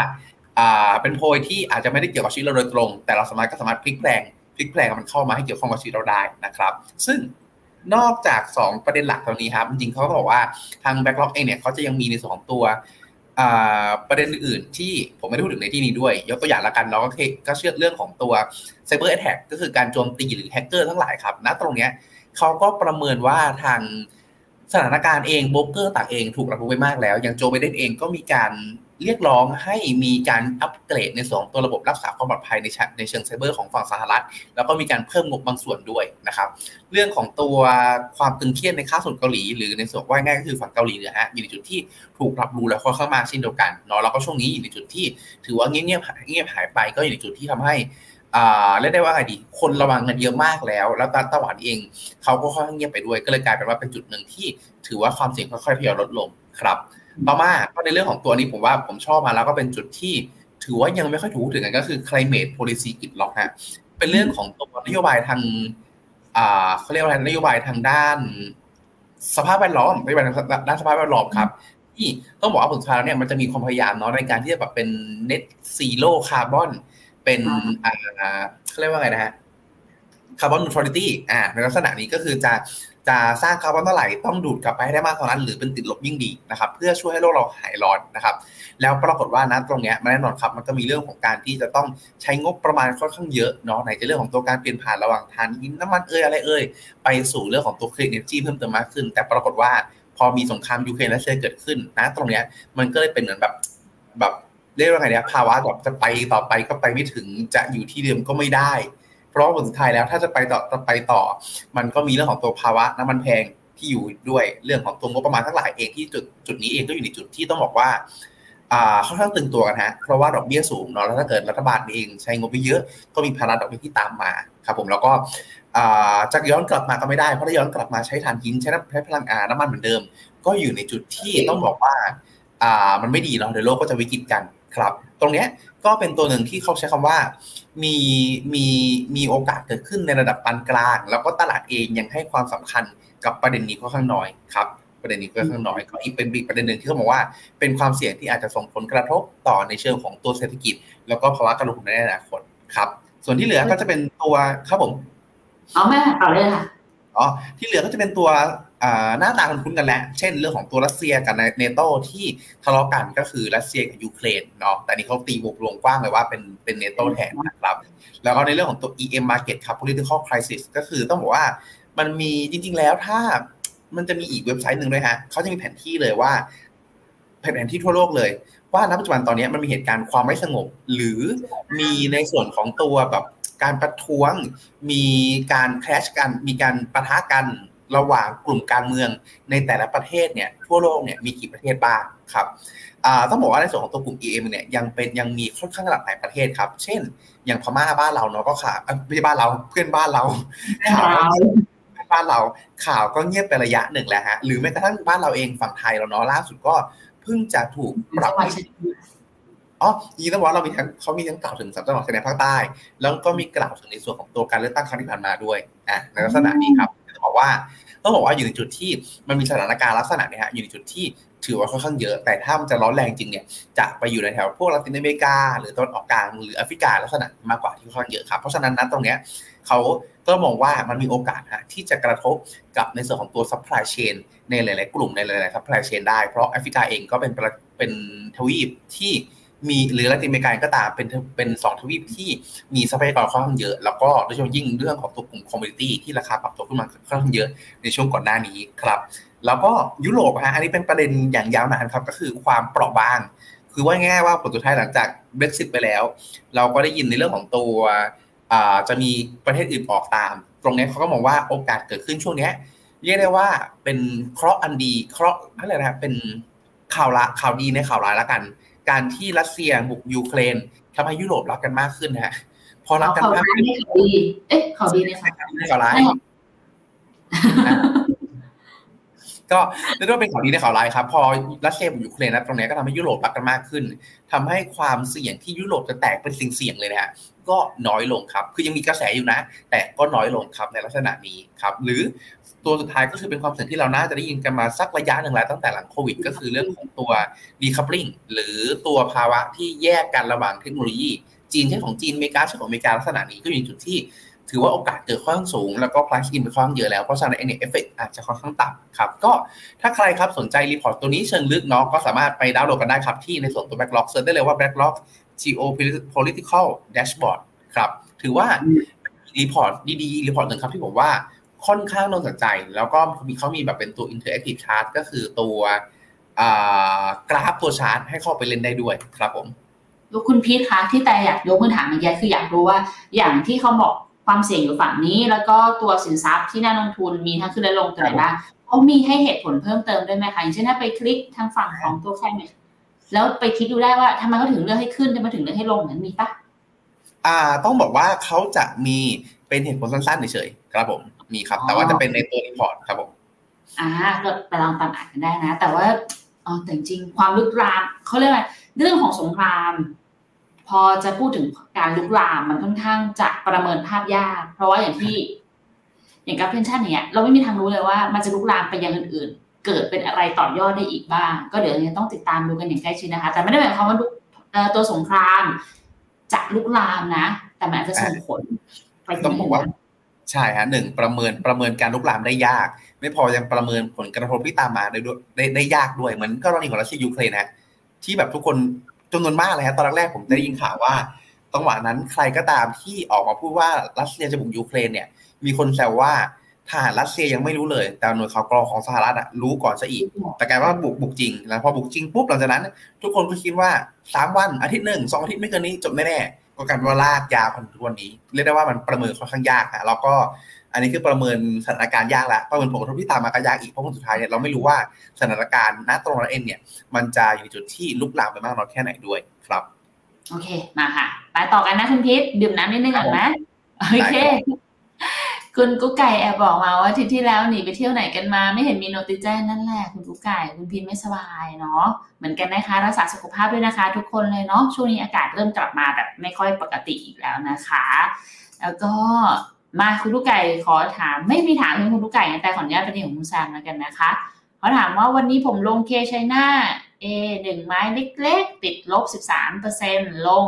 อ่าเป็นโพยที่อาจจะไม่ได้เกี่ยวกับชีวิตเราโดยตรง แต่เราสามารถก็สามารถพลิกแปลงพลิกแปลงมันเข้ามาให้เกี่ยวข้องกับชีวิตเราได้นะครับ ซึ่ง นอกจาก 2 ประเด็นหลักตรงนี้ครับ จริงเขาบอกว่าทาง Backlog เองเนี่ยเขาจะยังมีในส่วนของตัวประเด็นอื่นที่ผมไม่ได้พูดถึงในที่นี้ด้วย ยกตัวอย่างละกันเราก็ก็เชื่อเรื่องของตัว Cyber Attack ก็คือการโจมตีหรือแฮกเกอร์ทั้งหลายครับณตรงเนี้ยเขาก็ประเมินว่าทางสถานการณ์เองโบรกเกอร์ต่างเองถูกรับรู้ไปมากแล้ว อย่างโจไบเดนเองก็มีการ เรียกร้องให้มีการอัปเกรดในส่วนตัวระบบรักษาความปลอดภัยในในเชิงไซเบอร์ของฝั่งสหรัฐ แล้วก็มีการเพิ่มงบบางส่วนด้วยนะครับ เรื่องของตัวความตึงเครียดในค่าส่วนเกาหลี หรือในส่วนว่าง่ายก็คือฝั่งเกาหลีเหนือฮะอยู่ในจุดที่ถูกรับรู้และค่อนข้างมากเช่นเดียวกันเนาะแล้วก็ช่วงนี้อยู่ในจุดที่ ถือว่าเงียบเงียบเงียบหายไปก็อยู่ในจุดที่ทำให้อ่าเรียกได้ว่าไงดี คนระวังกันเยอะมากแล้ว แล้วไต้หวันเองเขาก็ค่อนข้างเงียบไปด้วย ก็เลยกลายเป็นว่าเป็นจุดหนึ่งที่ถือว่าความเสี่ยงค่อยๆทยอยลดลงครับ ต่อมาก็ในเรื่องของตัวนี้ผมว่าผมชอบมาแล้วก็เป็นจุดที่ถือว่ายังไม่ค่อยถูกถึงกันก็คือ climate policy กิจล็อกฮะเป็นเรื่องของตัวนโยบายทางอ่าเขาเรียกว่าอะไรนโยบายทางด้าน สภาพแวดล้อมนโยบายด้านสภาพแวดล้อมครับที่ต้องบอกว่าผลสุดท้ายเนี่ยมันจะมีความพยายามเนาะในการที่จะแบบเป็น net zero carbon เป็นอ่าเขาเรียกว่าไงนะฮะ carbon neutrality อ่าในลักษณะนี้ก็คือจะ จะสร้างคาร์บอนเท่าไหร่ต้องดูดกลับไปให้ได้มากเท่านั้น หรือเป็นติดลบยิ่งดีนะครับเพื่อช่วยให้โลกเราหายร้อนนะครับแล้วปรากฏว่านะตรงนี้มันแน่นอนครับมันก็มีเรื่องของการที่จะต้องใช้งบประมาณค่อนข้างเยอะเนาะไหนเรื่องของตัวการเปลี่ยนผ่านระหว่างถ่านหินน้ำมันเอยอะไรเอยไปสู่เรื่องของตัว clean energy เพิ่มเติมมากขึ้น แต่ปรากฏว่าพอมีสงครามยูเครนรัสเซียเกิดขึ้นนะตรงนี้มันก็เลยเป็นเหมือนแบบแบบเรียกว่าไงเนี่ยภาวะแบบจะไปต่อไปก็ไปไม่ถึงจะอยู่ที่เดิมก็ไม่ได้ เพราะผลสุดท้ายแล้วถ้าจะไปต่อไปต่อ มันก็มีเรื่องของตัวภาวะน้ำมันแพงที่อยู่ด้วยเรื่องของตัวงบประมาณทั้งหลายเองที่จุดจุดนี้เองก็อยู่ในจุดที่ต้องบอกว่าอ่าค่อนข้างตึงตัวกันฮะ เพราะว่าดอกเบี้ยสูงเนาะ แล้วถ้าเกิดรัฐบาลเองใช้งบไปเยอะ ก็มีภาระดอกเบี้ยที่ตามมาครับผม แล้วก็จะย้อนกลับมาก็ไม่ได้ เพราะถ้าย้อนกลับมาใช้ถ่านหินใช้น้ำใช้พลังงานน้ำมันเหมือนเดิม ก็อยู่ในจุดที่ต้องบอกว่าอ่ามันไม่ดีเนาะเดี๋ยวโลกก็จะวิกฤตกัน ครับ ตรงเนี้ยก็เป็นตัวหนึ่งที่เขาใช้คำว่า มีมีมีโอกาสเกิดขึ้นในระดับปานกลาง แล้วก็ตลาดเองยังให้ความสำคัญกับประเด็นนี้ค่อนข้างน้อยครับประเด็นนี้ค่อนข้างน้อยก็อีกเป็นอีกประเด็นหนึ่งที่เขาบอกว่าเป็นความเสี่ยงที่อาจจะส่งผลกระทบต่อในเชิงของตัวเศรษฐกิจ แล้วก็ภาวะการลงทุนในอนาคตครับ ส่วนที่เหลือก็จะเป็นตัวครับผมเอาแม่ต่อเลยค่ะอ๋อที่เหลือก็จะเป็นตัว หน้าตาคุ้นกันแล้ว เช่นเรื่องของตัวรัสเซียกับเนโตที่ทะเลาะกันก็คือรัสเซียกับยูเครนเนาะแต่นี้เขาตีวงลงกว้างเลยว่าเป็นเป็นเนโตแทนนะครับ แล้วก็ในเรื่องของตัว EM market ครับ political crisis ก็คือต้องบอกว่ามันมีจริง ๆ แล้วถ้ามันจะมีอีกเว็บไซต์หนึ่งด้วยฮะเขาจะมีแผนที่เลยว่าแผนที่ทั่วโลกเลย ว่าณปัจจุบันตอนนี้มันมีเหตุการณ์ความไม่สงบ หรือมีในส่วนของตัวแบบการประท้วง มีการแคชกัน มีการประทะกัน ระหว่างกลุ่มการเมืองในแต่ละประเทศเนี่ยทั่วโลกเนี่ยมีกี่ประเทศบ้างครับต้องบอกว่าในส่วนของตัวกลุ่ม EM เนี่ยยังเป็นยังมีค่อนข้างหลากหลายประเทศครับ เช่น อย่างพม่าบ้านเราเนาะก็ข่าวไม่ใช่บ้านเราเพื่อนบ้านเราข่าวบ้านเราข่าวก็เงียบไประยะหนึ่งแล้วฮะหรือแม้กระทั่งบ้านเราเองฝั่งไทยเราเนาะล่าสุดก็เพิ่งจะถูกปรับอ๋อยีต้องบอกเรามีทั้งเขามีทั้งกล่าวถึงสามจังหวัดชายแดนภาคใต้ แล้วก็มีกล่าวถึงในส่วนของตัวการเลือกตั้งครั้งที่ผ่านมาด้วยอะในลักษณะนี้ครับเพราะ บอกว่าต้องบอกว่าอยู่ในจุดที่มันมีสถานการณ์ลักษณะเนี้ยฮะอยู่ในจุดที่ถือว่าค่อนข้างเยอะ แต่ถ้ามันจะร้อนแรงจริงเนี่ยจะไปอยู่ในแถวพวกลาตินอเมริกา หรือตะวันออกกลางหรือแอฟริกาลักษณะมากกว่าที่ค่อนข้างเยอะครับ เพราะฉะนั้นนั้นตรงเนี้ยเขาก็มองว่ามันมีโอกาสฮะที่จะกระทบกับในส่วนของตัว supply chain ในหลาย ๆ กลุ่มในหลายๆ supply chain ได้เพราะแอฟริกาเองก็เป็นเป็นทวีปที่ มีหรือละตินอเมริกาก็ตามเป็นเป็นสองทวีปที่มีทรัพยากรค่อนข้างเยอะ แล้วก็โดยเฉพาะยิ่งเรื่องของตัวกลุ่ม commodity ที่ราคาปรับตัวขึ้นมาค่อนข้างเยอะในช่วงก่อนหน้านี้ครับ แล้วก็ยุโรปฮะอันนี้เป็นประเด็นอย่างยาวนานครับ ก็คือความเปราะบาง คือว่าง่ายว่าผลสุดท้ายหลังจาก Brexit ไปแล้ว เราก็ได้ยินในเรื่องของตัวจะมีประเทศอื่นออกตาม ตรงนี้เขาก็มองว่าโอกาสเกิดขึ้นช่วงนี้เรียกได้ว่าเป็นเคราะห์อันดีเคราะห์อะไรนะเป็นข่าวละข่าวดีในข่าวร้ายละกัน การที่รัสเซียบุกยูเครนทำให้ยุโรปรักกันมากขึ้นฮะ พอรักกันมากขึ้นข่าวดี เอ๊ะข่าวดีในข่าวร้ายก็เรียกว่าเป็นข่าวดีในข่าวร้ายครับ พอรัสเซียบุกยูเครนนะตรงนี้ก็ทำให้ยุโรปรักกันมากขึ้นทำให้ความเสี่ยงที่ยุโรปจะแตกเป็นสิ่งเสี่ยงเลยนะฮะก็น้อยลงครับ คือยังมีกระแสอยู่นะ แต่ก็น้อยลงครับในลักษณะนี้ครับ หรือ ตัวสุดท้ายก็คือเป็นความเสี่ยงที่เราน่าจะได้ยินกันมาสักระยะหนึ่งแล้วตั้งแต่หลังโควิด ก็คือเรื่องของตัว decoupling หรือตัวภาวะที่แยกกันระหว่างเทคโนโลยี จีนใช้ของจีนอเมริกาใช้ของอเมริกาลักษณะนี้ก็อยู่ในจุดที่ ถือว่าโอกาสเกิดค่อนข้างสูง แล้วก็ price in ไปค่อนข้างเยอะแล้ว เพราะฉะนั้นเอฟเฟกอาจจะค่อนข้างต่ำครับก็ถ้าใครครับสนใจ report ตัวนี้เชิงลึกเนาะก็สามารถไปดาวน์โหลดกันได้ครับที่ในส่วนตัว backlog เซิร์ชได้เลยว่า BlackRock geopolitical dashboard ครับถือว่า report ดีๆ report หนึ่งครับที่ผมว่า ค่อนข้างน่าสนใจ แล้วก็มีเขามีแบบเป็นตัว interactive chart ก็คือตัวกราฟตัวชาร์ตให้เข้าไปเล่นได้ด้วยครับผมดูคุณพีทคะที่แต่อยากยกมือถามเมื่อกี้คืออยากรู้ว่าอย่างที่เขาบอกความเสี่ยงอยู่ฝั่งนี้ แล้วก็ตัวสินทรัพย์ที่น่าลงทุนมีทั้งขึ้นและลงตัวไหนบ้างเขามีให้เหตุผลเพิ่มเติมด้วยไหมคะอย่างเช่นถ้าไปคลิกทางฝั่งของตัวแฟนเนี่ยแล้วไปคลิกดูได้ว่าทำไมเขาถึงเลือกให้ขึ้นทำไมถึงเลือกให้ลงนั้นมีปะอ่า ต้องบอกว่าเขาจะมีเป็นเหตุผลสั้นๆเฉยๆครับผม มีครับ แต่ว่าจะเป็นในตัว report ครับผมอ่าก็ไปลองตามอ่านกันได้นะ แต่ว่าอ๋อแต่จริงความลุกลามเขาเรียกว่าเรื่องของสงคราม พอจะพูดถึงการลุกลามมันค่อนข้างจะประเมินภาพยาก เพราะว่าอย่างที่ อย่างกับเพนชั่นเนี่ยเราไม่มีทางรู้เลยว่ามันจะลุกลามไปยังอื่น ๆ เกิดเป็นอะไรต่อยอดได้อีกบ้าง ก็เดี๋ยวยังต้องติดตามดูกันอย่างใกล้ชิดนะคะ แต่ไม่ได้หมายความว่าตัวสงครามจะลุกลามนะ แต่มันอาจจะส่งผลไปต้องบอกว่า ใช่ฮะหนึ่งประเมินประเมินการลุกลามได้ยาก ไม่พอยังประเมินผลกระทบที่ตามมาได้ด้ได้ได้ยากด้วยเหมือนกรณีของรัสเซียยูเครนนะที่แบบทุกคนจำนวนมากเลยฮะตอนแรกผมได้ยินข่าวว่าตรงหวะนั้นใครก็ตามที่ออกมาพูดว่ารัสเซียจะบุกยูเครนเนี่ย มีคนแซวว่าทหารรัสเซียยังไม่รู้เลย แต่หน่วยข่าวกรองของสหรัฐอะรู้ก่อนซะอีก แต่กลายว่าบุกบุกจริง แล้วพอบุกจริงปุ๊บหลังจากนั้น ทุกคนก็คิดว่าสามวันอาทิตย์หนึ่งสองอาทิตย์ไม่เกินนี้จบแน่ๆ ก็กลายว่าลากยาวถึงทุกวันนี้ เรียกได้ว่ามันประเมินค่อนข้างยากฮะแล้วก็อันนี้คือประเมินสถานการณ์ยากแล้วประเมินผลกระทบที่ตามมาก็ยากอีกเพราะผลสุดท้ายเนี่ยเราไม่รู้ว่าสถานการณ์ณตรงนั้นเองเนี่ย มันจะอยู่ในจุดที่ลุกลามไปมากน้อยแค่ไหนด้วยครับ โอเคมาค่ะ ไปต่อกันนะคุณพิษดื่มน้ำนิดนึงก่อนนะโอเค คุณกุ๊กไก่แอบบอกมาว่าทิศที่แล้วหนีไปเที่ยวไหนกันมา ไม่เห็นมีโนติแจ้งนั่นแหละคุณกุ๊กไก่คุณพินไม่สบายเนาะเหมือนกันนะคะรักษาสุขภาพด้วยนะคะ ทุกคนเลยเนาะช่วงนี้อากาศเริ่มกลับมาแบบไม่ค่อยปกติอีกแล้วนะคะ แล้วก็มาคุณลูกไก่ขอถามไม่มีถามเรื่อคุณลูกไก่แต่ขออนุญาตเป็นของคุณแซมแล้วกันนะคะเขาถามว่าวันนี้ผมลงเคชัยนาเอหนึ่งไม้เล็กๆ ติดลบ 13%ลง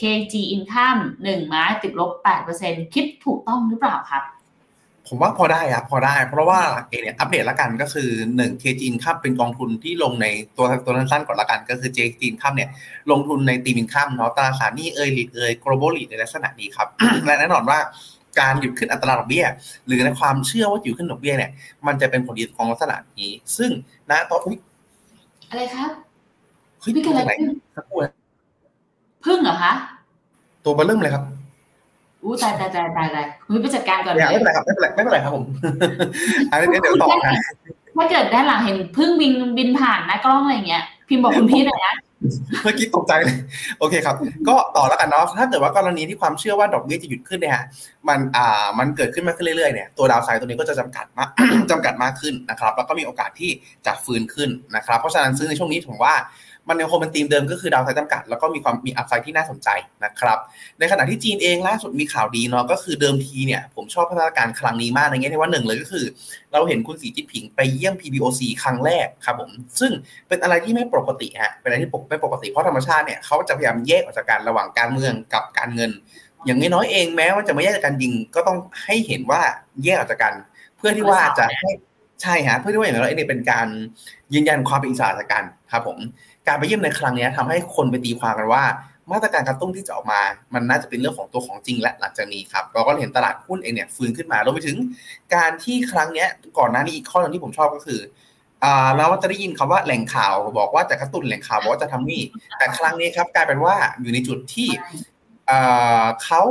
KG Income หนึ่งไม้ติดลบ 8%คิดถูกต้องหรือเปล่าครับ ผมว่าพอได้ครับพอได้ เพราะว่าเอเนี่ยอัปเดตละกันก็คือ 1 KG Income เป็นกองทุนที่ลงในตัวตัวสั้นๆก่อนละกัน ก็คือ KG Income เนี่ยลงทุนในตีมินคัมเนาะตราสารนี้เอยลีดเอย global lead ในลักษณะนี้ครับและแน่นอนว่าการหยุดขึ้นอัตราดอกเบี้ย หรือในความเชื่อว่าหยุดขึ้นดอกเบี้ยเนี่ยมันจะเป็นผลดีของลักษณะนี้ ซึ่งณตอนอุ้ยอะไรครับเฮ้ยพี่กันอะไรสักครู่ พึ่งเหรอคะ ตัวเบลเริ่มเลยครับอู้ตายตายตายตายตายคุณไปจัดการก่อนไม่เป็นไรครับไม่เป็นไรไม่เป็นไรครับผมอันนี้เดี๋ยวต่อนะถ้าเกิดด้านหลังเห็นพึ่งบินบินผ่านนะกล้องอะไรเงี้ย พิมพ์บอกคุณพี่หน่อยนะเมื่อกี้ตกใจเลยโอเคครับ ก็ต่อแล้วกันเนาะถ้าเกิดว่ากรณีที่ความเชื่อว่าดอกเบี้ยจะหยุดขึ้นเนี่ยฮะมันอ่ามันเกิดขึ้นมากขึ้นเรื่อยๆเนี่ยตัวดาวไซด์ตัวนี้ก็จะจำกัดมากจำกัดมากขึ้นนะครับ แล้วก็มีโอกาสที่จะฟื้นขึ้นนะครับ เพราะฉะนั้นซื้อในช่วงนี้ผมว่า มันยังคงเป็นธีมเดิมก็คือดาวไซด์จำกัด แล้วก็มีความมีอัพไซด์ที่น่าสนใจนะครับ ในขณะที่จีนเองล่าสุดมีข่าวดีเนาะก็คือเดิมทีเนี่ยผมชอบพัฒนาการครั้งนี้มากในแง่ที่ว่าหนึ่งเลยก็คือ เราเห็นคุณสีจิ้ผิงไปเยี่ยม PBOC ครั้งแรกครับผมซึ่งเป็นอะไรที่ไม่ปกติฮะเป็นอะไรที่ไม่ปกติเพราะธรรมชาติเนี่ยเขาจะพยายามแยกออกจากกันระหว่างการเมืองกับการเงิน อย่างน้อยๆเองแม้ว่าจะไม่แยกจากกันยิงก็ต้องให้เห็นว่าแยกออกจากกันเพื่อที่ว่าจะใช่ฮะเพื่อที่ว่าอย่างน้อยๆเนี่ยเป็นการยืนยันความเป็นอิสระจากกันครับผม การไปเยี่ยมในครั้งนี้ทำให้คนไปตีความกันว่า มาตรการกระตุ้นที่จะออกมา มันน่าจะเป็นเรื่องของตัวของจริงและหลังจากนี้ครับเราก็เห็นตลาดหุ้นเองเนี่ยฟื้นขึ้นมารวมไปถึง การที่ครั้งนี้ก่อนหน้านี้อีกข้อนึงที่ผมชอบก็คืออ่าเราจะได้ยินคำว่าแหล่งข่าวบอกว่าจะกระตุ้นแหล่งข่าวบอกว่าจะทำนี่ แต่ครั้งนี้ครับกลายเป็นว่าอยู่ในจุดที่เขา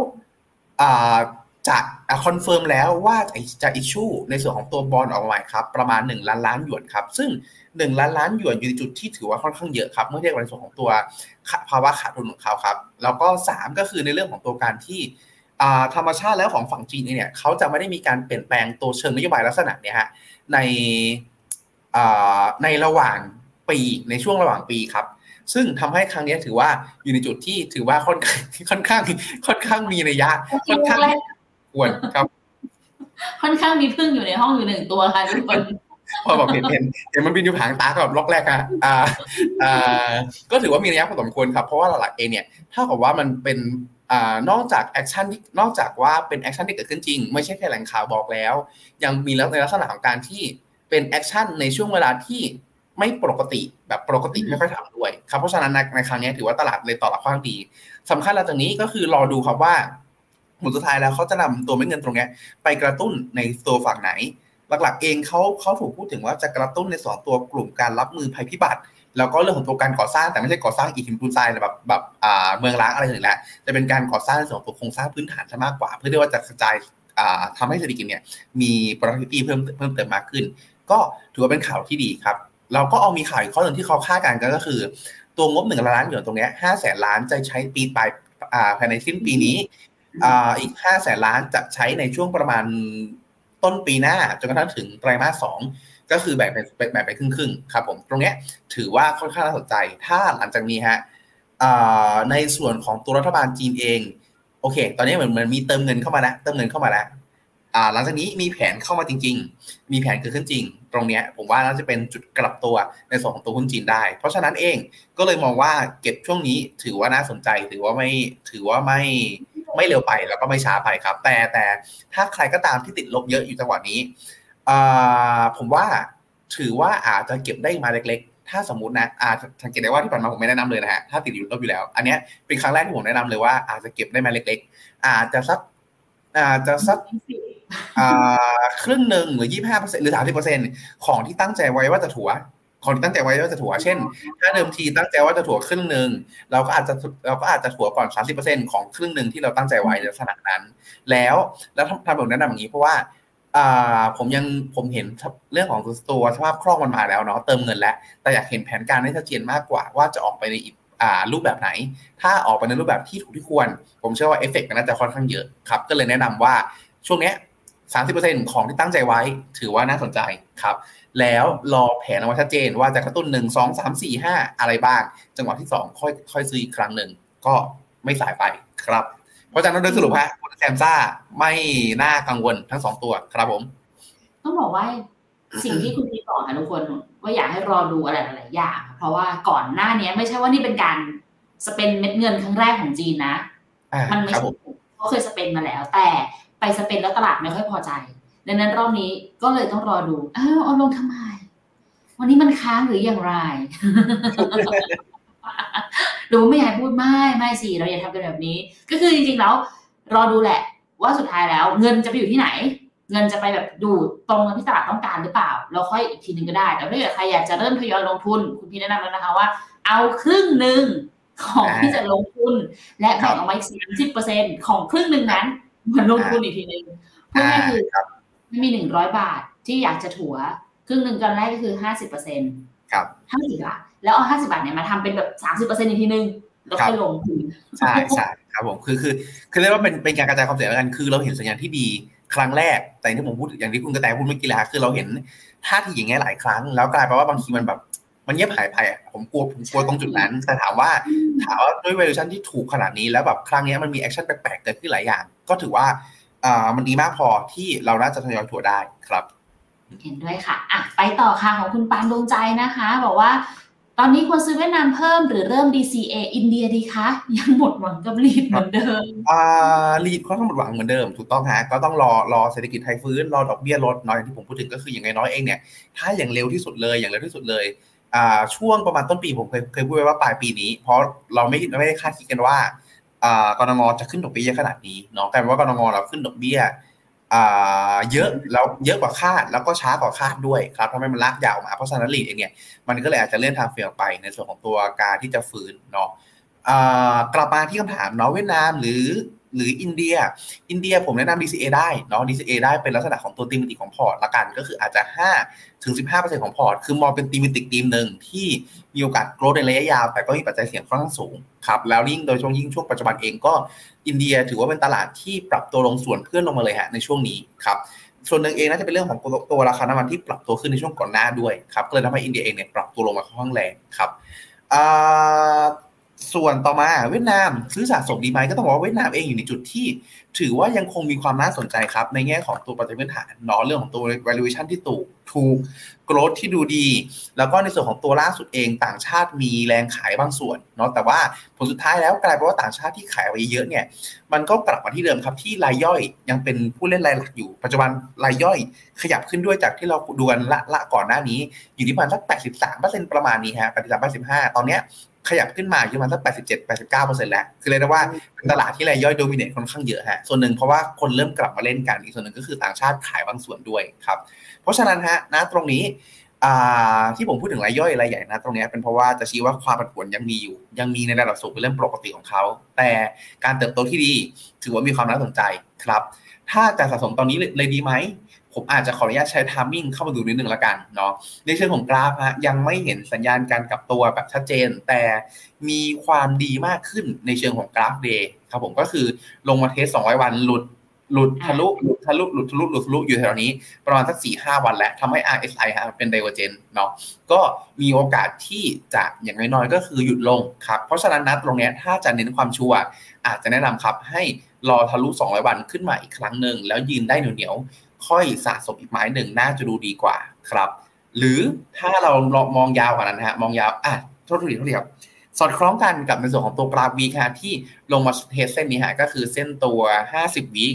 จะ confirm แล้วว่าจะ issue ในส่วนของตัวบอลออกมาใหม่ครับประมาณ 1 ล้านล้านหยวนครับ ซึ่ง 1 ล้านล้านหยวนอยู่ในจุดที่ถือว่าค่อนข้างเยอะครับเมื่อเทียบกับในส่วนของตัวภาวะขาดดุลของเขาครับ แล้วก็ 3 ก็คือในเรื่องของตัวการที่ธรรมชาติแล้วของฝั่งจีนเนี่ยเขาจะไม่ได้มีการเปลี่ยนแปลงตัวเชิงนโยบายลักษณะเนี่ยฮะในในระหว่างปีในช่วงระหว่างปีครับ ซึ่งทำให้ครั้งนี้ถือว่าอยู่ในจุดที่ถือว่าค่อนค่อนข้างค่อนข้างมีระยะค่อนข้างควรครับ ค่อนข้างมีพึ่งอยู่ในห้องอยู่หนึ่งตัวค่ะทุกคน พอบอกเห็นเห็นเห็นมันบินอยู่หางตากับล็อกแรกอะอ่าอ่าก็ถือว่ามีระยะพอสมควรครับ เพราะว่าหลักเองเนี่ยเท่ากับว่ามันเป็นอ่านอกจาก action ที่นอกจากว่าเป็น action ที่เกิดขึ้นจริง ไม่ใช่แค่แหล่งข่าวบอกแล้ว ยังมีแล้วในลักษณะของการที่เป็น action ในช่วงเวลาที่ไม่ปกติแบบปกติไม่ค่อยทำด้วยครับเพราะฉะนั้นในครั้งนี้ถือว่าตลาดเลยตอบรับค่อนข้างดีสำคัญหลังจากนี้ก็คือรอดูครับว่าผลสุดท้ายแล้วเขาจะนำตัวเม็ดเงินตรงนี้ไปกระตุ้นในตัวฝั่งไหน หลักๆ เองเขาเขาถูกพูดถึงว่าจะกระตุ้นในสองตัวกลุ่มการรับมือภัยพิบัติ แล้วก็เรื่องของตัวการก่อสร้างแต่ไม่ใช่ก่อสร้างอีกหินปูนทรายแบบแบบอ่าเมืองล้างอะไรอย่างเงี้ยจะเป็นการก่อสร้างในส่วนตัวโครงสร้างพื้นฐานซะมากกว่า เพื่อที่ว่าจะกระจายอ่าทำให้เศรษฐกิจเนี่ยมีประสิทธิภาพเพิ่มเพิ่มเติมมากขึ้น ก็ถือว่าเป็นข่าวที่ดีครับเราก็เอามีข่าวอีกข้อหนึ่งที่เขาคาดการณ์กันก็คือ ตัวงบหนึ่งล้านหยวนตรงนี้ห้าแสนล้านจะใช้ปีปลายภายในสิ้นปีนี้อีกห้าแสนล้านจะใช้ในช่วงประมาณ ต้นปีหน้าจนกระทั่งถึงไตรมาสสองก็คือแบ่งเป็นแบ่งไปครึ่งๆครับผมตรงนี้ถือว่าค่อนข้างน่าสนใจ ถ้าหลังจากนี้ฮะในส่วนของตัวรัฐบาลจีนเอง โอเค ตอนนี้เหมือนมันมีเติมเงินเข้ามาแล้วเติมเงินเข้ามาแล้วหลังจากนี้มีแผนเข้ามาจริง ๆ มีแผนเกิดขึ้นจริง ตรงนี้ผมว่าน่าจะเป็นจุดกลับตัวในส่วนของตัวหุ้นจีนได้ เพราะฉะนั้นเองก็เลยมองว่าเก็บช่วงนี้ถือว่าน่าสนใจ ถือว่าไม่ถือว่าไม่ ไม่เร็วไปแล้วก็ไม่ช้าไปครับ แต่แต่ถ้าใครก็ตามที่ติดลบเยอะอยู่จังหวะนี้ผมว่าถือว่าอาจจะเก็บได้มาเล็กๆ ถ้าสมมตินะอาจสังเกตได้ว่าที่ผ่านมาผมไม่แนะนำเลยนะฮะถ้าติดอยู่ลบอยู่แล้ว อันนี้เป็นครั้งแรกที่ผมแนะนำเลยว่าอาจจะเก็บได้มาเล็ก ๆ อาจจะสักอาจจะสักครึ่งหนึ่งหรือยี่ห้าเปอร์เซ็นหรือสามสิบเปอร์เซ็นของที่ตั้งใจไว้ว่าจะถัว คนตั้งใจไว้ว่าจะถัวเช่น ถ้าเดิมทีตั้งใจว่าจะถัวครึ่งหนึ่งเราก็อาจจะเราก็อาจจะถัวก่อน 30%ของครึ่งหนึ่งที่เราตั้งใจไว้ในลักษณะนั้น แล้วแล้วทำแบบแนะนำอย่างนี้เพราะว่าผมยังผมเห็นเรื่องของตัวสภาพคล่องมันมาแล้วเนาะเติมเงินแล้ว แต่อยากเห็นแผนการให้ชัดเจนมากกว่าว่าจะออกไปในอ่ารูปแบบไหน ถ้าออกไปในรูปแบบที่ถูกที่ควร ผมเชื่อว่าเอฟเฟกต์มันน่าจะค่อนข้างเยอะครับ ก็เลยแนะนำว่าช่วงเนี้ย30%ของที่ตั้งใจไว้ ถือว่าน่าสนใจ ครับแล้วรอแผนออกมาชัดเจนว่าจะกระตุ้นหนึ่งสองสามสี่ห้าอะไรบ้าง จังหวะที่สองค่อยค่อยซื้ออีกครั้งหนึ่งก็ไม่สายไปครับ เพราะฉะนั้นโดยสรุปฮะคุณแซมซ่าไม่น่ากังวลทั้งสองตัวครับผม ต้องบอกว่าสิ่งที่คุณพีบอกค่ะทุกคนว่าอยากให้รอดูอะไรหลายอย่าง เพราะว่าก่อนหน้านี้ไม่ใช่ว่านี่เป็นการสเปนเม็ดเงินครั้งแรกของจีนนะ มันไม่ใช่เขาเคยสเปนมาแล้ว แต่ไปสเปนแล้วตลาดไม่ค่อยพอใจ ดังนั้นรอบนี้ก็เลยต้องรอดู อ้าวเอาลงทำไม วันนี้มันค้างหรืออย่างไรหรือไม่อยากพูดไม่ไม่สิเราอย่าทำกันแบบนี้ ก็คือจริงๆแล้วรอดูแหละ ว่าสุดท้ายแล้ว เงินจะไปอยู่ที่ไหน เงินจะไปแบบดูตรงกับที่ตลาดต้องการหรือเปล่า เราค่อยอีกทีหนึ่งก็ได้ แต่ถ้าเกิดใครอยากจะเริ่มทยอยลงทุน คุณพี่แนะนำแล้วนะคะว่า เอาครึ่งหนึ่งของที่จะลงทุน และแบ่งออกมาอีกสามสิบเปอร์เซ็นของครึ่งหนึ่งนั้นมันลงทุนอีกทีหนึ่งพูดง่ายคือไม่มีหนึ่งร้อยบาทที่อยากจะถัวครึ่งหนึ่งตอนแรกก็คือห้าสิบเปอร์เซ็นต์ครับห้าสิบบาทแล้วเอาห้าสิบบาทเนี่ยมาทำเป็นแบบสามสิบเปอร์เซ็นต์อีกทีนึงแล้วค่อยลงทุนใช่ใช่ครับผมคือคือคือเรียกว่าเป็นเป็นการกระจายความเสี่ยงกันคือเราเห็นสัญญาณที่ดีครั้งแรก แต่ที่ผมพูดอย่างที่คุณกระแตพูดเมื่อกี้แหละคือเราเห็นท่าทีอย่างเงี้ยหลายครั้ง แล้วกลายเป็นว่าบางทีมันแบบมันเงียบหายไปอะผมกลัวผมกลัวตรงจุดนั้นแต่ถามว่าถามว่าด้วย valuation ที่ถูกขนาดนี้แล้วแบบครั้งนี้มันมี action แปลกๆเกิดขึ้นหลายอย่าง ก็ถือว่า อ่ามันดีมากพอที่เราน่าจะทยอยถัวได้ครับเห็นด้วยค่ะอะไปต่อค่ะของคุณปานดวงใจนะคะ บอกว่า ตอนนี้ควรซื้อเวียดนามเพิ่มหรือเริ่ม DCA อินเดียดีคะ ยังหมดหวังกับลีดเหมือนเดิมอ่าลีดก็ต้องหมดหวังเหมือนเดิม ถูกต้องฮะก็ต้องรอรอเศรษฐกิจไทยฟื้นรอดอกเบี้ยลดเน้อยอย่างที่ผมพูดถึงก็คืออย่างน้อยๆเองเนี่ยถ้าอย่างเร็วที่สุดเลยอย่างเร็วที่สุดเลยอ่าช่วงประมาณต้นปีผมเคยเคยพูดไว้ว่าปลายปีนี้ เพราะเราไม่ไม่ได้คาดคิดกันว่าอ่า กนง.จะขึ้นดอกเบี้ยขนาดนี้เนาะแต่ว่ากนง.เราขึ้นดอกเบี้ยอ่าเยอะแล้วเยอะกว่าคาดแล้วก็ช้ากว่าคาดด้วยครับทำให้มันลากยาวมาเพราะฉะนั้น REIT เองเนี่ยมันก็เลยอาจจะเลื่อนทางเฟียอไปในส่วนของตัวการที่จะฟื้นเนาะกลับมาที่คำถามเนาะเวียดนามหรือ หรืออินเดีย อินเดียผมแนะนำ DCA ได้เนาะ DCA ได้เป็นลักษณะของตัว thematic ของพอร์ตละกัน ก็คืออาจจะ5ถึง15%ของพอร์ต คือมองเป็น thematic theme หนึ่งที่มีโอกาสโกรธในระยะยาว แต่ก็มีปัจจัยเสี่ยงค่อนข้างสูงครับ แล้วยิ่งโดยช่วงยิ่งช่วงปัจจุบันเองก็อินเดียถือว่าเป็นตลาดที่ปรับตัวลงส่วนเพื่อนลงมาเลยฮะในช่วงนี้ครับส่วนหนึ่งเองน่าจะเป็นเรื่องของตัวราคาน้ำมันที่ปรับตัวขึ้นในช่วงก่อนหน้าด้วยครับก็เลยทำให้อินเดียเองเนี่ยปรับตัวลงมาค่อนข้างแรงครับ ส่วนต่อมาเวียดนามซื้อสะสมดีไหมก็ต้องบอกว่าเวียดนามเองอยู่ในจุดที่ ถือว่ายังคงมีความน่าสนใจครับ ในแง่ของตัวปัจจัยพื้นฐานเนาะเรื่องของตัว valuation ที่ถูกถูก growth ที่ดูดี แล้วก็ในส่วนของตัวล่าสุดเองต่างชาติมีแรงขายบางส่วนเนาะแต่ว่าผลสุดท้ายแล้วกลายเป็นว่าต่างชาติที่ขายไปเยอะเนี่ยมันก็กลับมาที่เดิมครับที่รายย่อยยังเป็นผู้เล่นรายหลักอยู่ ปัจจุบันรายย่อยขยับขึ้นด้วยจากที่เราดูกันละละก่อนหน้านี้ อยู่ที่ประมาณสัก83%ประมาณนี้ฮะ83 85ตอนเนี้ย ขยับขึ้นมาอยู่ประมาณสัก 87 89แล้ว คือเรียกได้ว่าเป็นตลาดที่รายย่อยโดมิเนตค่อนข้างเยอะฮะ ส่วนหนึ่งเพราะว่าคนเริ่มกลับมาเล่นกัน อีกส่วนหนึ่งก็คือต่างชาติขายบางส่วนด้วยครับ เพราะฉะนั้นฮะณตรงนี้ที่ผมพูดถึงรายย่อยรายใหญ่นะตรงนี้เป็นเพราะว่าจะชี้ว่าความผันผวนยังมีอยู่ ยังมีในระดับสูงเป็นเรื่องปกติของเขา แต่การเติบโตที่ดี ถือว่ามีความน่าสนใจครับ ถ้าจะสะสมตอนนี้เลยดีไหม ผมอาจจะขออนุญาตใช้ทามมิ่งเข้ามาดูนิดนึงละกันเนาะในเชิงของกราฟฮะยังไม่เห็นสัญญาณการกลับตัวแบบชัดเจน แต่มีความดีมากขึ้นในเชิงของกราฟเดย์ครับผมก็คือลงมาเทส 200 วันหลุดหลุดทะลุหลุดทะลุหลุดทะลุหลุดทะลุอยู่แถวนี้ประมาณสักสี่ห้าวันแล้วทำให้ RSI ฮะเป็น divergence เนาะก็มีโอกาสที่จะอย่างน้อยๆก็คือหยุดลงครับ เพราะฉะนั้นนัดตรงนี้ถ้าจะเน้นความชัวร์อาจจะแนะนำครับให้รอทะลุ 200 วันขึ้นมาอีกครั้งหนึ่งแล้วยืนได้เหนียว ค่อยสะสมอีกไม้หนึ่งน่าจะดูดีกว่าครับ หรือถ้าเรามองยาวกว่านั้นฮะมองยาวอะโทษทีโทษทีครับสอดคล้องกันกับในส่วนของตัวกราฟ week อะที่ลงมา test เส้นนี้ฮะก็คือเส้นตัว 50วี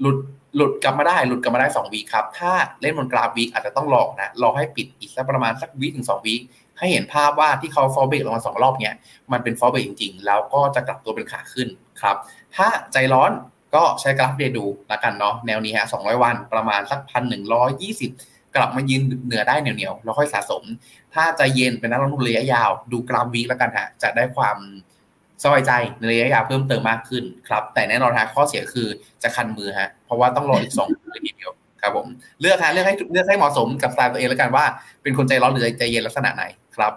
หลุดหลุดกลับมาได้หลุดกลับมาได้2วีครับ ถ้าเล่นบนกราฟวีอาจจะต้องรอนะรอให้ปิดอีกสักประมาณสักวีถึง2วีให้เห็นภาพว่าที่เขา false break ลงมาสองรอบเนี้ยมันเป็น false break จริงๆ แล้วก็จะกลับตัวเป็นขาขึ้นครับ ถ้าใจร้อน ก็ใช้กราฟ day ดูละกันเนาะแนวนี้ฮะ200วันประมาณสักพันหนึ่งร้อยยี่สิบกลับมายืนเหนือได้เหนียวๆแล้วค่อยสะสม ถ้าใจเย็นเป็นนักลงทุนระยะยาว ดูกราฟ week ละกันฮะจะได้ความสบายใจในระยะยาวเพิ่มเติมมากขึ้นครับ แต่แน่นอนฮะข้อเสียคือจะคันมือฮะเพราะว่าต้องรออีกสองเดือนเดียวครับผมเลือกฮะเลือกให้เลือกให้เหมาะสมกับสไตล์ตัวเองแล้วกันว่า เป็นคนใจร้อนหรือใจเย็นลักษณะไหนครับ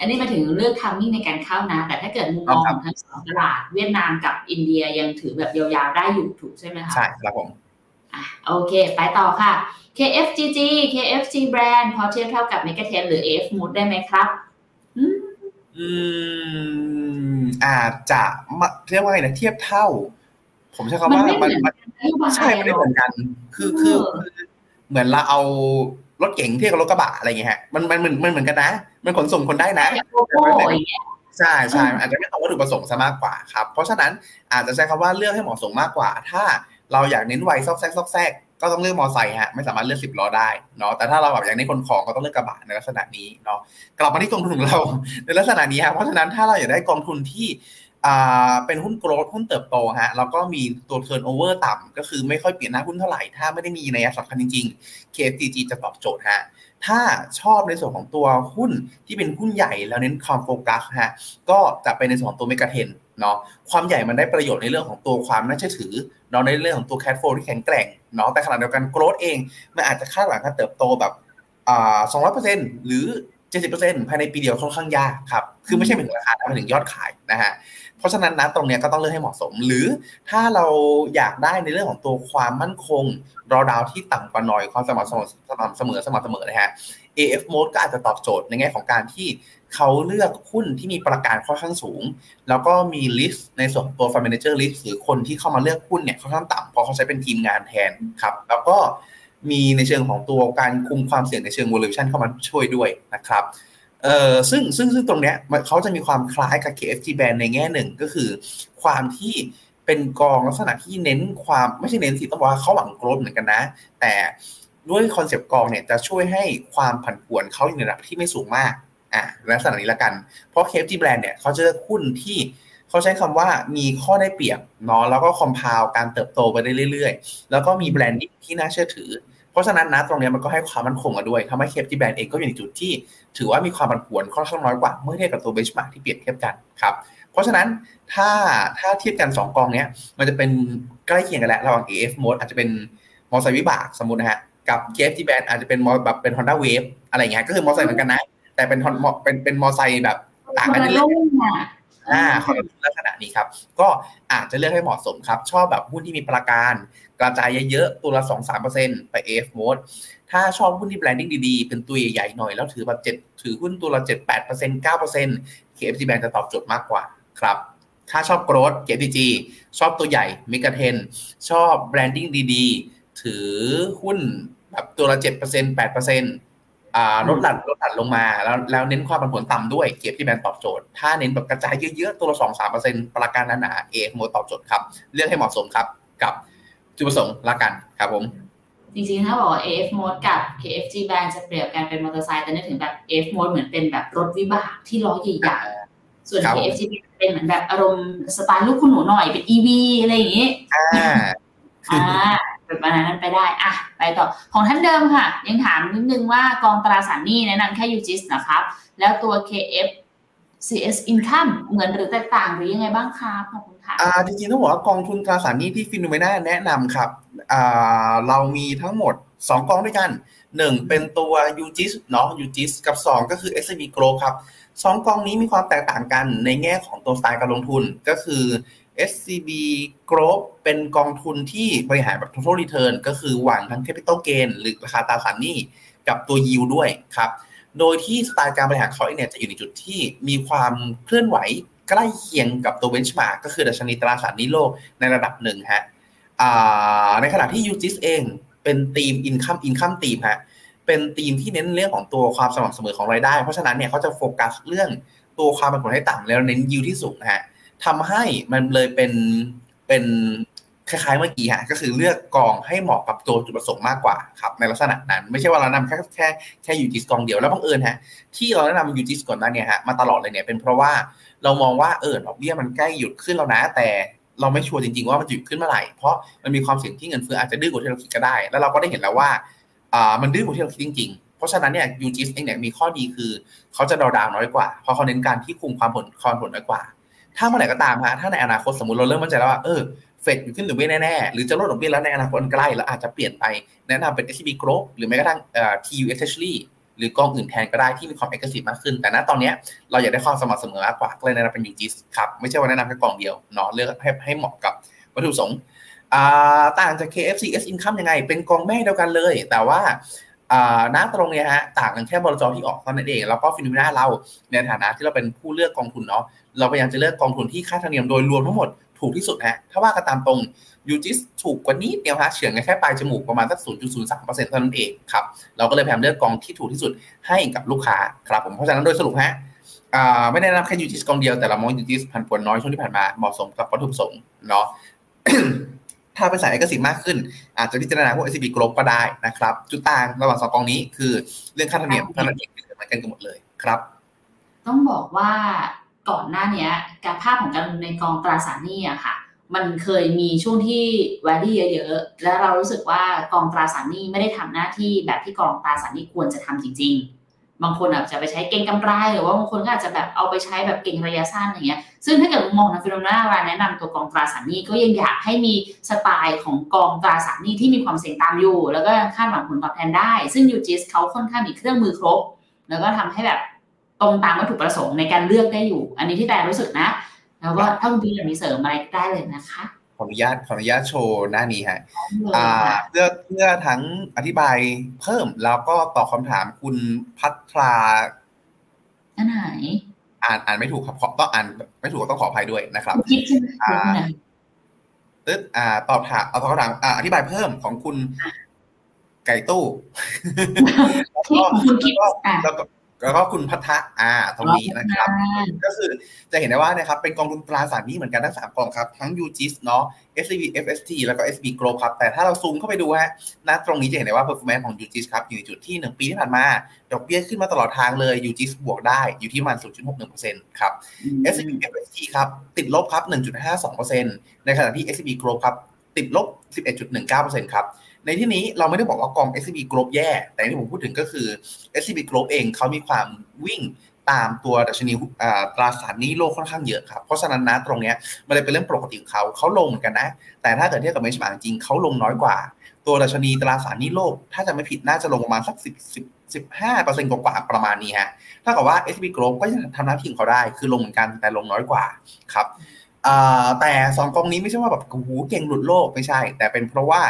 อันนี้มาถึงเลือกทัมมิ่งในการเข้านะ แต่ถ้าเกิดมุมมองของทั้งสองตลาดเวียดนามกับอินเดียยังถือแบบยาวๆได้อยู่ถูกใช่ไหมคะใช่ครับผมอะโอเค ไปต่อค่ะ KFGG KFG brand พอเทียบเท่ากับ m e g a t e n หรือ AF Mood ได้ไหมครับอืมอาจจะเรียกว่าไงนะเทียบเท่า ผมใช้คำว่ามันใช่ไม่เหมือนกัน คือคือเหมือนเราเอา รถเก๋งเทียบกับรถกระบะอะไรเงี้ยฮะมันมันมันมันเหมือนกันนะ มันขนส่งคนได้นะใช่ใช่อาจจะไม่ตรงวัตถุประสงค์ซะมากกว่าครับ เพราะฉะนั้นอาจจะใช้คำว่าเลือกให้เหมาะสมมากกว่า ถ้าเราอยากเน้นไวซอกแซกซอกแซกก็ต้องเลือกมอไซค์ฮะไม่สามารถเลือกสิบล้อได้เนาะแต่ถ้าเราแบบอยากเน้นขนของก็ต้องเลือกกระบะในลักษณะนี้เนาะกลับมาที่กองทุนของเราในลักษณะนี้ฮะเพราะฉะนั้นถ้าเราอยากได้กองทุนที่ เป็นหุ้น growth หุ้นเติบโตฮะแล้วก็มีตัว turnover ต่ำก็คือไม่ค่อยเปลี่ยนหน้าหุ้นเท่าไหร่ ถ้าไม่ได้มีนัยสำคัญจริงๆ KFGG จะตอบโจทย์ฮะถ้าชอบในส่วนของตัวหุ้นที่เป็นหุ้นใหญ่แล้วเน้นความโฟกัสฮะก็จะไปในส่วนของตัว MEGA10 เนาะความใหญ่มันได้ประโยชน์ในเรื่องของตัวความน่าเชื่อถือเนาะในเรื่องของตัวแคดโฟที่แข็งแกร่งเนาะแต่ขณะเดียวกันโกรดเองมันอาจจะคาดหวังการเติบโตแบบอ่าสองร้อยเปอร์เซ็นต์หรือ เจ็ดสิบเปอร์เซ็นภายในปีเดียวค่อนข้างยากครับ คือไม่ใช่เป็นราคาแต่เป็นถึงยอดขายนะฮะ เพราะฉะนั้นนะตรงนี้ก็ต้องเลือกให้เหมาะสม หรือถ้าเราอยากได้ในเรื่องของตัวความมั่นคง รอดาวที่ต่ำกว่าหน่อยความสม่ำเสมอสม่ำเสมอสม่ำเสมอนะฮะ AF mode ก็อาจจะตอบโจทย์ในแง่ของการที่เขาเลือกหุ้นที่มีประการค่อนข้างสูง แล้วก็มี risk ในส่วนตัว fund manager risk หรือคนที่เข้ามาเลือกหุ้นเนี่ยค่อนข้างต่ำเพราะเขาใช้เป็นทีมงานแทนครับ แล้วก็ มีในเชิงของตัวการคุมความเสี่ยงในเชิง valuation เข้ามาช่วยด้วยนะครับเอ่อซึ่งซึ่งซึ่งตรงเนี้ยเขาจะมีความคล้ายกับ KFGBRAND ในแง่หนึ่งก็คือ ความที่เป็นกองลักษณะที่เน้นความไม่ใช่เน้นสิต้องบอกว่าเขาหวัง growth เหมือนกันนะ แต่ด้วยคอนเซปต์กองเนี่ยจะช่วยให้ความผันผวนเขาอยู่ในระดับที่ไม่สูงมากอะลักษณะนี้ละกัน เพราะ KFG brand เนี่ยเขาจะเลือกหุ้นที่เขาใช้คำว่ามีข้อได้เปรียบเนาะแล้วก็คอมพาวการเติบโตไปได้เรื่อยๆ แล้วก็มีแบรนด์ที่น่าเชื่อถือเราะฉะนั้นนะตรงนี้มันก็ให้ความมั่นคงมาด้วยทำให้ KFG brand เองก็อยู่ในจุดที่ถือว่ามีความผันผวนค่อนข้างน้อยกว่าเมื่อเทียบกับตัว benchmark ที่เปรียบเทียบกันครับเพราะฉะนั้นถ้าถ้าเทียบกัน 2 กองเนี้ยมันจะเป็นใกล้เคียงกันแล้วระหว่าง AF mode อาจจะเป็นมอไซค์วิบากสมมุตินะฮะกับ KFG band อาจจะเป็นมอแบบเป็น Honda Wave อะไรเงี้ยก็คือมอไซค์เหมือนกันนะ แต่เป็น Hon- เป็นเป็นมอไซค์แบบต่างกันนิดโลนึงกอะอ่าเขาจะลักษณะนี้ครับ ก็อาจจะเลือกให้เหมาะสมครับ ชอบแบบหุ้นที่มีประกัน กระจายเยอะๆ ตัวละ2 3ไป AF mode ถ้าชอบหุ้นที่แบรนดิ้งดีๆ เป็นตัวใหญ่ๆหน่อย แล้วถือแบบ7ถือหุ้นตัวละ7 8 9 KFG Bank จะตอบโจทย์มากกว่าครับถ้าชอบโกรด KPG ชอบตัวใหญ่ MEGA10 ชอบ branding ดีๆ ถือหุ้นแบบตัวละ7% 8%อ่าลดหลั่นลดหลั่นลงมาแล้วแล้วเน้นความผันผวนต่ำด้วย KFGBRAND ตอบโจทย์ ถ้าเน้นแบบกระจายเยอะๆ ตัวละ2-3%ประกันหนาๆ AFMOAT ตอบโจทย์ครับ เลือกให้เหมาะสมครับ กับ จุดประสงค์ละกันครับผม จริงๆ ถ้าบอกว่า AFMOAT กับ KFGBRAND จะเปรียบกันเป็นมอเตอร์ไซค์แต่นึกถึงแบบ AF mode เหมือนเป็นแบบรถวิบากที่ล้อใหญ่ๆ ส่วนครับ KFG band เป็นเหมือนแบบอารมณ์สไตล์ลูกคุณหนูหน่อยเป็น EV อะไรอย่างนี้ อ่าอ่าแบบประมาณนั้นไปได้ อะ ไปต่อ ของท่านเดิมค่ะ ยังถามนิดนึงว่ากองตราสารหนี้แนะนำแค่ UGIS นะครับ แล้วตัว KF CS Income เหมือนหรือแตกต่างหรือยังไงบ้างครับขอบคุณค่ะ อ่าจริงๆต้องบอกว่ากองทุนตราสารหนี้ที่ฟินโนเมนาแนะนำครับอ่าเรามีทั้งหมด 2 กองด้วยกัน 1 เป็นตัว UGIS เนาะ UGIS กับ 2 ก็คือ SME Growth ครับสองกองนี้มีความแตกต่างกันในแง่ของตัวสไตล์การลงทุนก็คือ SCB Growth เป็นกองทุนที่บริหารแบบ total return ก็คือหวังทั้ง capital gain หรือราคาตราสารหนี้กับตัว yield ด้วยครับ โดยที่สไตล์การบริหารเขาเองเนี่ยจะอยู่ในจุดที่มีความเคลื่อนไหว ใกล้เคียงกับตัวเบนช์มาร์กก็คือดัชนีตราสารหนี้โลกในระดับหนึ่งฮะในขณะที่ UGIS เองเป็นทีม income income ทีมฮะเป็นทีมที่เน้นเรื่องของตัวความสม่ำเสมอของรายได้ เพราะฉะนั้นเนี่ยเขาจะโฟกัสเรื่องตัวความเป็นผลให้ต่ำแล้วเน้นยิวที่สูงฮะทำให้มันเลยเป็นเป็นคล้ายๆเมื่อกี้ฮะก็คือเลือกกองให้เหมาะกับตัวจุดประสงค์มากกว่าครับในลักษณะนั้น ไม่ใช่ว่าเรานำแค่แค่แค่ยูจิสกองเดียวแล้วบังเอิญฮะที่เราแนะนำยูจิสก่อนหน้าเนี้ฮะมาตลอดเลยเนี่ยเป็นเพราะว่า เรามองว่าเออดอกเบี้ยมันใกล้หยุดขึ้นแล้วนะ แต่เราไม่ชัวร์จริงๆว่ามันจะหยุดขึ้นเมื่อไหร่เพราะมันมีความเสี่ยงที่เงินเฟ้ออาจจะดื้อกว่าที่เราคิดก็ได้ แล้วเราก็ได้เห็นแล้วว่าอ่ามันดื้อกว่าที่เราคิดจริง ๆ เพราะฉะนั้นเนี่ยยูจิสเองเนี่ยมีข้อดีคือเขาจะดาวดาวน้อยกว่าเพราะเขาเน้นการที่คุมความผลความผลน้อยกว่า ถ้าเมื่อไหร่ก็ตามฮะถ้าในอนาคตสมมติเราเริ่มมั่นใจแล้วว่าเออเฟดอยู่ขึ้นดอกเบี้ยแน่ๆหรือจะลดดอกเบี้ยแล้วในอนาคตใกล้แล้วอาจจะเปลี่ยนไปแนะนำเป็น s b Growth หรือแม้กระทั่งเอ่อ TU Treasury หรือกองอื่นแทนก็ได้ที่มีความ aggressive มากขึ้น แต่ณตอนนี้เราอยากได้ความสม่ำเสมอมากกว่าก็เลยแนะนำเป็น UGIS ครับไม่ใช่ว่าแนะนำแค่กองเดียวเนาะเลือกให้ให้เหมาะกับวัตถุประสงค์ต่างจาก KFCS Income ยังไง เป็นกองแม่เดียวกันเลย แต่ว่าอ่าณตรงเนี้ยฮะต่างกันแค่บลจที่ออกเท่านั้นเอง แล้วก็ฟิโนเมนาเราในฐานะที่เราเป็นผู้เลือกกองทุนเนาะเราพยายามจะเลือกกองทุนที่ค่าธรรมเนียมโดยรวมทั้งหมดถูกที่สุดฮะถ้าว่ากันตามตรงยูจิสถูกกว่านี้เดียวฮะเฉือนกันแค่ปลายจมูกประมาณสัก 0.03%เท่านั้นเองครับ เราก็เลยพยายามเลือกกองที่ถูกที่สุดให้กับลูกค้าครับผมเพราะฉะนั้นโดยสรุปฮะอ่าไม่ได้แนะนำแค่ยูจิสกองเดียวแต่เรามองยูจิสพันผวนน้อยช่วงที่ผ่านมาเหมาะสมกับวัตถุประสงค์เนาะถ้าไปใส่เอกสิทธิ์มากขึ้น อาจจะพิจารณาพวก SCB Group ก็ได้นะครับ จุดต่างระหว่างสองกองนี้คือเรื่องค่าธรรมเนียมเท่านั้นเองที่เหมือนกันกันหมดเลยครับ ต้องบอกว่าก่อนหน้าเนี้ยการภาพของการลงทุนในกองตราสารหนี้อะค่ะ มันเคยมีช่วงที่วารี่เยอะๆ แล้วเรารู้สึกว่ากองตราสารหนี้ไม่ได้ทำหน้าที่แบบที่กองตราสารหนี้ควรจะทำจริง ๆ บางคนอาจจะไปใช้เก่งกำไรหรือว่าบางคนก็อาจจะแบบเอาไปใช้แบบเก่งระยะสั้นอย่างเงี้ย ซึ่งถ้าเกิดมองในฟิโนนาราแนะนำตัวกองตราสารหนี้ก็ยังอยากให้มีสไตล์ของกองตราสารหนี้ที่มีความเสี่ยงตามอยู่ แล้วก็คาดหวังผลตอบแทนได้ ซึ่งยูจิสเขาค่อนข้างมีเครื่องมือครบ แล้วก็ทำให้แบบตรงตามวัตถุประสงค์ในการเลือกได้อยู่ อันนี้ที่แต่รู้สึกนะ แล้วก็ถ้าคุณพี่อยากมีเสริมอะไรได้เลยนะคะออนุญาตขออนุญาตโชว์หน้านี้ฮะเลยอ่าค่ะเพื่อเพื่อทั้งอธิบายเพิ่มแล้วก็ตอบคำถามคุณพัทราอันไหนอ่านอ่านไม่ถูกครับขอต้องอ่านไม่ถูกก็ต้องขออภัยด้วยนะครับคิดใช่ไหมอ่าเดี๋ยวนะตึ๊ดอ่า ตอบถามเอาตอบคำถามอ่าอธิบายเพิ่มของคุณไก่ตู้คิดของคุณคิดอะแล้วก็ แล้วก็คุณพัทธะอ่าตรงนี้นะครับ ก็คือจะเห็นได้ว่านะครับเป็นกองทุนตราสารหนี้เหมือนกันทั้งสามกองครับ ทั้ง UGIS เนาะ SCB FST แล้วก็ SB Group ครับ แต่ถ้าเราซูมเข้าไปดูฮะณตรงนี้จะเห็นได้ว่า performance ของ UGIS ครับ อยู่ในจุดที่ 1 ปีที่ผ่านมา ดอกเบี้ยขึ้นมาตลอดทางเลย UGIS บวกได้อยู่ที่ประมาณ0.61%ครับ SCB FST ครับ ติดลบครับ 1.52%ในขณะที่ SCB Group ครับติดลบ 11.19%ครับ ในที่นี้เราไม่ได้บอกว่ากอง SCB Group แย่ แต่ที่ผมพูดถึงก็คือ SCB Group เองเขามีความวิ่งตามตัวดัชนีอ่าตราสารหนี้โลกค่อนข้างเยอะครับ เพราะฉะนั้นนะตรงเนี้ยมันเลยเป็นเรื่องปกติของเขาเขาลงเหมือนกันนะ แต่ถ้าเกิดเทียบกับเมชมาจริงเขาลงน้อยกว่า ตัวดัชนีตราสารหนี้โลก ถ้าจะไม่ผิดน่าจะลงประมาณสักสิบสิบสิบห้าเปอร์เซ็นต์กว่าประมาณนี้ฮะถ้ากับว่า SCB Group ก็ยังทำหน้าที่ของเขาได้ คือลงเหมือนกันแต่ลงน้อยกว่าครับอ่าแต่สองกองนี้ไม่ใช่ว่าแบบโอ้โหเก่งหลุดโลกไม่ใช่ แต่เป็นเพราะว่า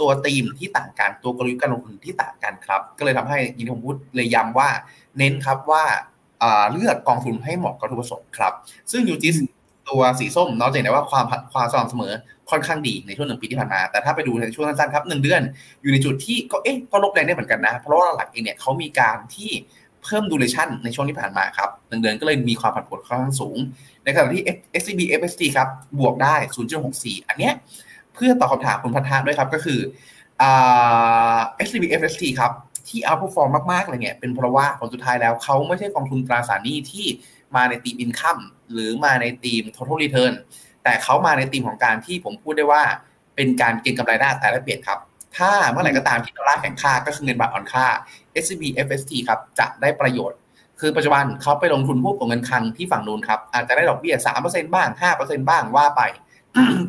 ตัวธีมที่ต่างกันตัวกลยุทธ์การลงทุนที่ต่างกันครับ ก็เลยทำให้ยินดีผมพูดเลยย้ำว่าเน้นครับว่าอ่าเลือกกองทุนให้เหมาะกับทุกประสงค์ครับ ซึ่งยูจิสตัวสีส้มเนาะจะเห็นได้ว่าความความสม่ำเสมอค่อนข้างดีในช่วงหนึ่งปีที่ผ่านมา แต่ถ้าไปดูในช่วงสั้นๆครับหนึ่งเดือน อยู่ในจุดที่ก็เอ๊ะก็ลบแรงได้เหมือนกันนะ เพราะว่าหลักเองเนี่ยเขามีการที่เพิ่มดูเรชั่นในช่วงที่ผ่านมาครับหนึ่งเดือนก็เลยมีความผันผวนค่อนข้างสูง ในขณะที่ SCB FST ครับบวกได้ 0.64 อันเนี้ย เพื่อตอบคำถามคุณพัฒนาด้วยครับ ก็คืออ่า SCB FST ครับ ที่ outperform มมากๆเลยเนี่ยเป็นเพราะว่าผลสุดท้ายแล้วเขาไม่ใช่กองทุนตราสารหนี้ที่มาในทีม income หรือมาในทีม total return แต่เขามาในทีมของการที่ผมพูดได้ว่า เป็นการเก็งกำไรได้แต่ละเปลี่ยนครับ ถ้าเมื่อไหร่ก็ตามที่ดอลลาร์แข็งค่าก็คือเงินบาทอ่อนค่า SCB FST ครับจะได้ประโยชน์ คือปัจจุบันเขาไปลงทุนพวกของเงินคลังที่ฝั่งนู้นครับอาจจะได้ดอกเบี้ย3%บ้าง 5%บ้างว่าไป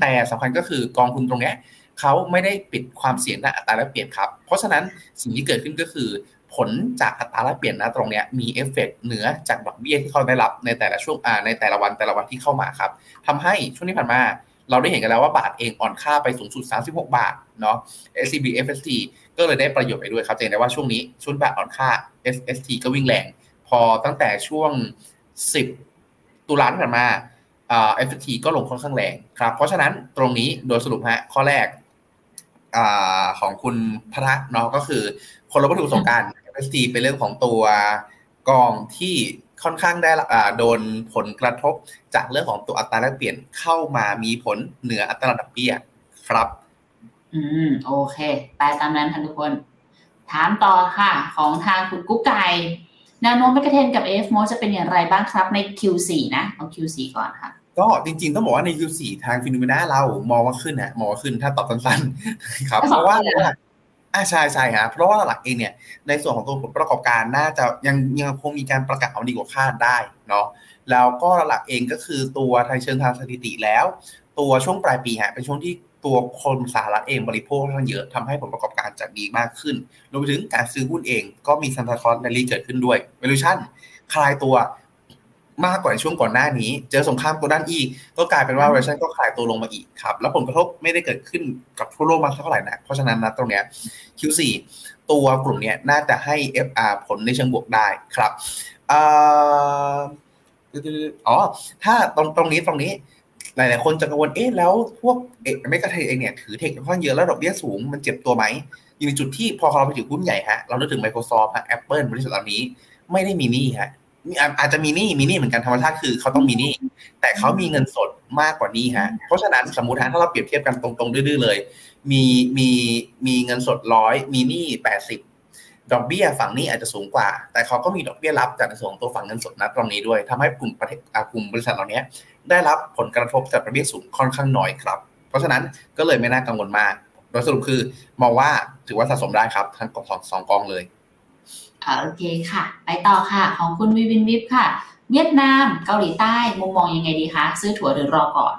แต่สำคัญก็คือกองทุนตรงเนี้ยเขาไม่ได้ปิดความเสี่ยงในอัตราแลกเปลี่ยนครับ เพราะฉะนั้นสิ่งที่เกิดขึ้นก็คือ ผลจากอัตราแลกเปลี่ยนณ ตรงเนี้ยมีเอฟเฟกต์เหนือจากดอกเบี้ยที่เขาได้รับในแต่ละช่วงอ่าในแต่ละวันแต่ละวันที่เข้ามาครับทำให้ช่วงที่ผ่านมาเราได้เห็นกันแล้วว่าบาทเองอ่อนค่าไปสูงสุด 36 บาทเนาะ SCB FST ก็เลยได้ประโยชน์ไปด้วยครับจะเห็นได้ว่าช่วงนี้ช่วงบาทอ่อนค่า SST ก็วิ่งแรง พอตั้งแต่ช่วง 10 ตุลาที่ผ่านมา เอ่า FST ก็ลงค่อนข้างแรงครับ เพราะฉะนั้นตรงนี้โดยสรุปฮะข้อแรกอของคุณพระเนาะก็คือ คนละวัตถุประสงค์การ FST เป็นเรื่องของตัวกองที่ค่อนข้างได้โดนผลกระทบจากเรื่องของตัวอัตราแลกเปลี่ยนเข้ามามีผลเหนืออัตราดอกเบี้ยครับ อืม โอเค ไปตามนั้นค่ะทุกคน ถามต่อค่ะ ของทางคุณกุ๊กไก่แนวโน้ม MEGA10 กับ AFMOAT จะเป็นอย่างไรบ้างครับใน Q4 นะ เอา Q4 ก่อนค่ะ ก็จริงๆ ต้องบอกว่าใน Q4 ทาง FINNOMENA เรามองว่าขึ้นนะมองว่าขึ้นถ้าตอบสั้นๆครับก็เพสองราะว่าปีแล้วอ่าใช่ใช่ฮะเพราะว่าหลักเองเนี่ยในส่วนของตัวผลประกอบการน่าจะยังยังคงมีการประกาศเอาดีกว่าคาดได้เนาะแล้วก็หลักเองก็คือตัวทางเชิงทางสถิติแล้ว ตัวช่วงปลายปีฮะเป็นช่วงที่ตัวคนสหรัฐเองบริโภคค่อนข้างเยอะทำให้ผลประกอบการจะดีมากขึ้นรวมไปถึงการซื้อหุ้นเองก็มี Santa Claus rally เกิดขึ้นด้วย valuation คลายตัว มากกว่าในช่วงก่อนหน้านี้ เจอสงครามตัวด้านอีก ก็กลายเป็นว่า valuation ก็คลายตัวลงมาอีกครับ แล้วผลกระทบไม่ได้เกิดขึ้นกับทั่วโลกมากเท่าไหร่นะ เพราะฉะนั้น ณ ตรงเนี้ย Q4 ตัวกลุ่มเนี้ยน่าจะให้ FR ผลในเชิงบวกได้ครับเอ่ออ๋อ ถ้าตรงตรงนี้ตรงนี้ หลาย ๆ คนจะกังวล เอ๊ะ แล้วพวกเอกไม่กระเทยเองเนี่ย ถือเทคค่อนข้างเยอะแล้วดอกเบี้ยสูง มันเจ็บตัวไหมอยู่ในจุดที่พอเราไปถือหุ้นใหญ่ฮะ เรานึกถึง Microsoft ฮะ Apple บริษัทเหล่านี้ ไม่ได้มีหนี้ฮะมีอา อาจจะมีหนี้มีหนี้เหมือนกันธรรมชาติคือเขาต้องมีหนี้แต่เขามีเงินสดมากกว่านี้ฮะ เพราะฉะนั้นสมมติฮะถ้าเราเปรียบเทียบกันตรงๆดื้อๆเลย มีมีมีเงินสดร้อยมีหนี้แปดสิบดอกเบี้ยฝั่งนี้อาจจะสูงกว่า แต่เขาก็มีดอกเบี้ยรับจากในส่วนของตัวฝั่งเงินสดนะตรงนี้ด้วยทำให้กลุ่มประเทศอากลุ่มบริษัทเหล่านี้ได้รับผลกระทบจากดอกเบี้ยสูงค่อนข้างน้อยครับ เพราะฉะนั้นก็เลยไม่น่ากังวลมาก โดยสรุปคือมองว่าถือว่าสะสมได้ครับทั้งสองสองกองเลย โอเคค่ะ ไปต่อค่ะ ของคุณวิวินวิฟค่ะ เวียดนามเกาหลีใต้มุมมองยังไงดีคะ ซื้อถั่วหรือรอก่อน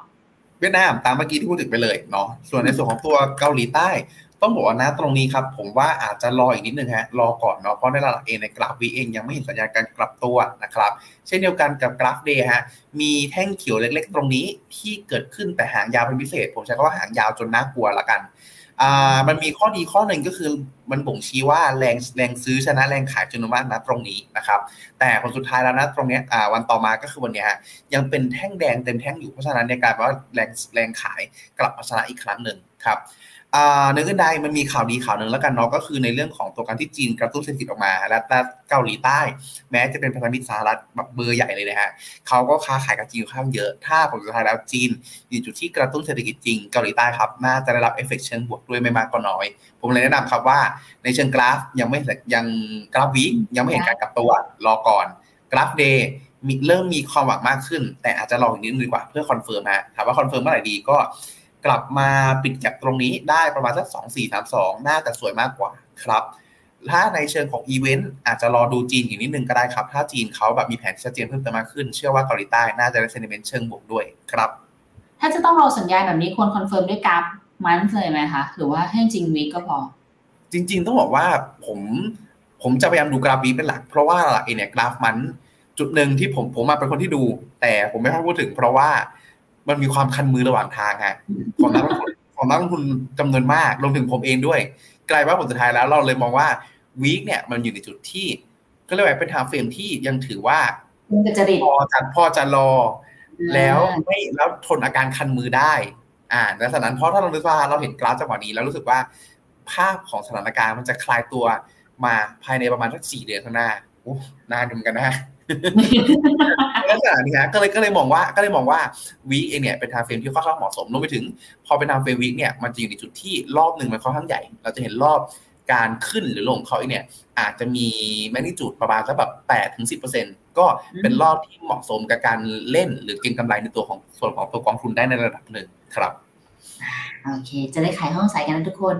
เวียดนามตามเมื่อกี้ที่พูดถึงไปเลยเนาะส่วนในส่วนของตัวเกาหลีใต้ ต้องบอกว่า ณ ตรงนี้ครับ ผมว่าอาจจะรออีกนิดนึงฮะรอก่อนเนาะเพราะในระดับเองในกราฟวีเองยังไม่เห็นสัญญาณการกลับตัวนะครับ เช่นเดียวกันกับกราฟ day ฮะมีแท่งเขียวเล็ก ๆ ตรงนี้ที่เกิดขึ้นแต่หางยาวเป็นพิเศษ ผมใช้คำว่าหางยาวจนน่ากลัวละกัน มันมีข้อดีข้อหนึ่งก็คือมันบ่งชี้ว่าแรงแรงซื้อชนะแรงขายจำนวนมาก ณ ตรงนี้นะครับ แต่ผลสุดท้ายแล้ว ณ ตรงนี้อ่าวันต่อมาก็คือวันนี้ฮะยังเป็นแท่งแดงเต็มแท่งอยู่เพราะฉะนั้นในการว่าแรงแรงขายกลับมาชนะอีกครั้งหนึ่งครับ เนื้อกันใดมันมีข่าวดีข่าวหนึ่งแล้วกันเนาะก็คือในเรื่องของตัวการที่จีนกระตุ้นเศรษฐกิจออกมา และเกาหลีใต้ แม้จะเป็นพันธมิตรสหรัฐแบบเบอร์ใหญ่เลยนะฮะเขาก็ค้าขายกับจีนค่อนข้างเยอะ ถ้าผลสุดท้ายแล้วจีนอยู่จุดที่กระตุ้นเศรษฐกิจจริงเกาหลีใต้ครับน่าจะได้รับเอฟเฟกเชิงบวกด้วยไม่มากก็น้อย ผมเลยแนะนำครับว่าในเชิงกราฟยังไม่ยังกราฟวียังไม่เห็นการกลับตัวรอก่อนกราฟ day มีเริ่มมีความหวังมากขึ้น แต่อาจจะรออีกนิดนึงดีกว่าเพื่อ confirm ฮะถามว่า confirm เมื่อไหร่ดีก็ กลับมาปิด gap ตรงนี้ได้ประมาณสักสองสี่สามสองน่าจะสวยมากกว่าครับ ถ้าในเชิงของอีเวนต์อาจจะรอดูจีนอีกนิดนึงก็ได้ครับ ถ้าจีนเขาแบบมีแผนชัดเจนเพิ่มเติมมากขึ้น เชื่อว่าเกาหลีใต้น่าจะได้ sentiment เชิงบวกด้วยครับ ถ้าจะต้องรอสัญญาณแบบนี้ควร confirm ด้วยกราฟ month เลยไหมคะหรือว่าให้จริงวีก็พอ จริง ๆ ต้องบอกว่าผมผมจะพยายามดูกราฟวีเป็นหลัก เพราะว่าหลักเองเนี่ยกราฟมันจุดหนึ่งที่ผมผมมาเป็นคนที่ดู แต่ผมไม่ค่อยพูดถึง เพราะว่า มันมีความคันมือระหว่างทางฮะของนักลงทุนของนักลงทุนจำนวนมากรวมถึงผมเองด้วย กลายว่าผลสุดท้ายแล้วเราเลยมองว่าวีคเนี่ยมันอยู่ในจุดที่ ก็เรียกว่าเป็นทางเฟรมที่ยังถือว่าพอจะพอจะรอ แล้วไม่แล้วทนอาการคันมือได้ อ่าดังนั้นเพราะถ้าเราดูว่าเราเห็นกราฟจังหวะนี้แล้วรู้สึกว่า ภาพของสถานการณ์มันจะคลายตัวมาภายในประมาณสักสี่เดือนข้างหน้าโอ้นานเหมือนกันนะ ลักษณะนี้ฮะก็เลยก็เลยมองว่าก็เลยมองว่าวีเองเนี่ยเป็นทางเฟรมที่ค่อนข้างเหมาะสมรวมไปถึง พอเป็นทางเฟรมวีเนี่ยมันจะอยู่ในจุดที่รอบหนึ่งมันค่อนข้างใหญ่ เราจะเห็นรอบการขึ้นหรือลงเขาเนี่ย อาจจะมีแมกนิจูดประมาณสักแบบแปดถึงสิบเปอร์เซ็นก็เป็นรอบที่เหมาะสมกับการเล่นหรือเก็งกำไรในตัวของส่วนของตัวกองทุนได้ในระดับหนึ่งครับโอเค จะได้ขายห้องสายกันทุกคน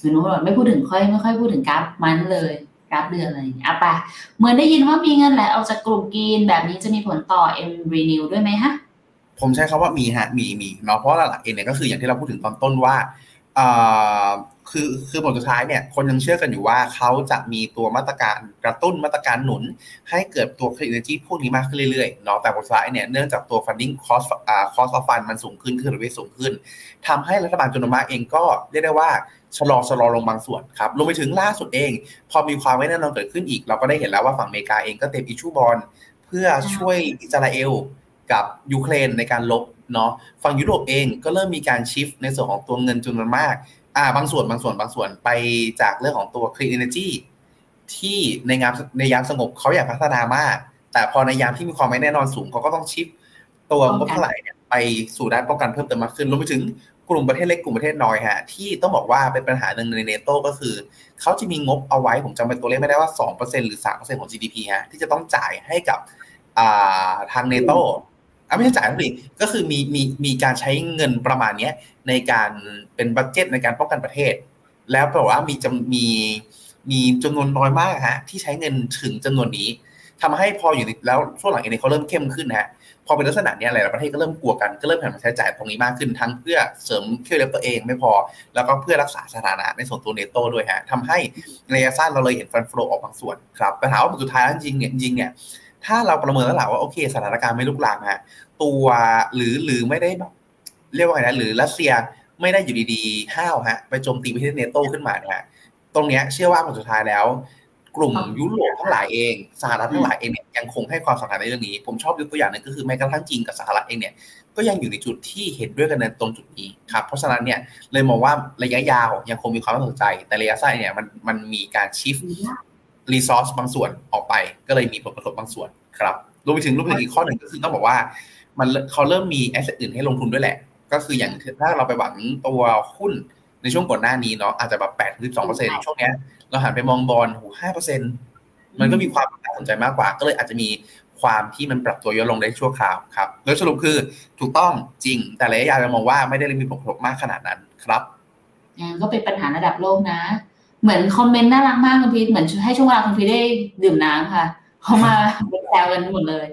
หนูนุไม่พูดถึงค่อยไม่ค่อยพูดถึงกราฟมันเลย ราฟเดือนอะไรอย่างเงี้ยไปเหมือนได้ยินว่ามีเงินไหลออกจากกลุ่มกีนแบบนี้จะมีผลต่อ M Renew ด้วยไหมฮะ ผมใช้คำว่ามีฮะมีมีเนาะเพราะหลักเองเนี่ยก็คืออย่างที่เราพูดถึงตอนต้นว่าคือคือผลสุดท้ายเนี่ยคนยังเชื่อกันอยู่ว่าเขาจะมีตัวมาตรการกระตุ้นมาตรการหนุน ให้เกิดตัวคลีนเนจีพวกนี้มากขึ้นเรื่อยๆเนาะแต่ผลสุดท้ายเนี่ยเนื่องจากตัว funding cost อ่า cost of fund มันสูงขึ้นขึ้นหรือไม่สูงขึ้นทำให้รัฐบาลจุนมากเองก็เรียกได้ว่า ชะลอชะลอลงบางส่วนครับรวมไปถึงล่าสุดเอง พอมีความไม่แน่นอนเกิดขึ้นอีก เราก็ได้เห็นแล้วว่าฝั่งอเมริกาเองก็เต็มอิชูบอลเพื่อช่วยอิสราเอลกับยูเครนในการลบเนาะฝั่งยุโรปเองก็เริ่มมีการชิฟในส่วนของตัวเงินจำนวนมากอ่าบางส่วนบางส่วนบางส่วนไปจากเรื่องของตัว clean energy ที่ในงามในยามสงบเขาอยากพัฒนามาก แต่พอในยามที่มีความไม่แน่นอนสูงเขาก็ต้องชิฟตัวงบเท่าไหร่เนี่ยไปสู่ด้านป้องกันเพิ่มเติมมากขึ้นรวมไปถึง กลุ่มประเทศเล็กกลุ่มประเทศน้อยฮะที่ต้องบอกว่าเป็นปัญหาหนึ่งในเนโตก็คือ เขาจะมีงบเอาไว้ผมจำเป็นตัวเลขไม่ได้ว่า 2%หรือ 3%ของ GDP ฮะที่จะต้องจ่ายให้กับทางเนโตอะไม่ใช่จ่ายทั้งปีก็คือมีมีมีการใช้เงินประมาณนี้ในการเป็นบัตเจตในการป้องกันประเทศ แล้วแปลว่ามีจำมีมีจำนวนน้อยมากฮะที่ใช้เงินถึงจำนวนนี้ทำให้พออยู่แล้วช่วงหลังเองเขาเริ่มเข้มขึ้นฮะ พอเป็นลักษณะนี้หลายประเทศก็เริ่มกลัวกันก็เริ่มหันมาใช้จ่ายตรงนี้มากขึ้นทั้งเพื่อเสริมเคี่ยวเล็บตัวเองไม่พอ แล้วก็เพื่อรักษาสถานะในส่วนตัวเนโต้ด้วยฮะทำให้ระยะสั้นเราเลยเห็นฟันฟลอออกบางส่วนครับแต่ถามว่าสุดท้ายจริงเนี่ยจริงเนี่ยถ้าเราประเมินแล้วแหละว่าโอเคสถานการณ์ไม่ลุกลามฮะตัวหรือหรือไม่ได้แบบเรียกว่าไงนะหรือรัสเซียไม่ได้อยู่ดีๆห้าวฮะไปโจมตีประเทศเนโต้ขึ้นมาเนี่ยตรงเนี้ยเชื่อว่าผลสุดท้ายแล้ว กลุ่มยุโรปทั้งหลายเอง สหรัฐทั้งหลายเองเนี่ยยังคงให้ความสำคัญในเรื่องนี้ ผมชอบยกตัวอย่างหนึ่งก็คือแม้กระทั่งจีนกับสหรัฐเองเนี่ยก็ยังอยู่ในจุดที่เห็นด้วยกันในตรงจุดนี้ครับเพราะฉะนั้นเนี่ยเลยมองว่าระยะยาวยังคงมีความน่าสนใจ แต่ระยะสั้นเนี่ยมันมันมีการชิฟรีซอสบางส่วนออกไป ก็เลยมีผลกระทบบางส่วนครับรวมไปถึงรวมไปถึงอีกข้อหนึ่งก็คือต้องบอกว่า มันเขาเริ่มมีแอสเซทอื่นให้ลงทุนด้วยแหละ ก็คืออย่างถ้าเราไปหวังตัวหุ้น ในช่วงก่อนหน้านี้เนาะอาจจะแบบแปดถึงสองเปอร์เซ็นช่วงนี้เราหันไปมองบอลหูห้าเปอร์เซ็นมันก็มีความน่าสนใจมากกว่า ก็เลยอาจจะมีความที่มันปรับตัวย่อลงได้ชั่วคราวครับโดยสรุปคือถูกต้องจริง แต่ระยะยาวเรามองว่าไม่ได้มีผลกระทบมากขนาดนั้นครับก็เป็นปัญหาระดับโลกนะ เหมือนคอมเมนต์น่ารักมากคุณพีทเหมือนให้ช่วงเวลาคุณพีทได้ดื่มน้ำค่ะเขามาเป็นแซวกันหมดเลย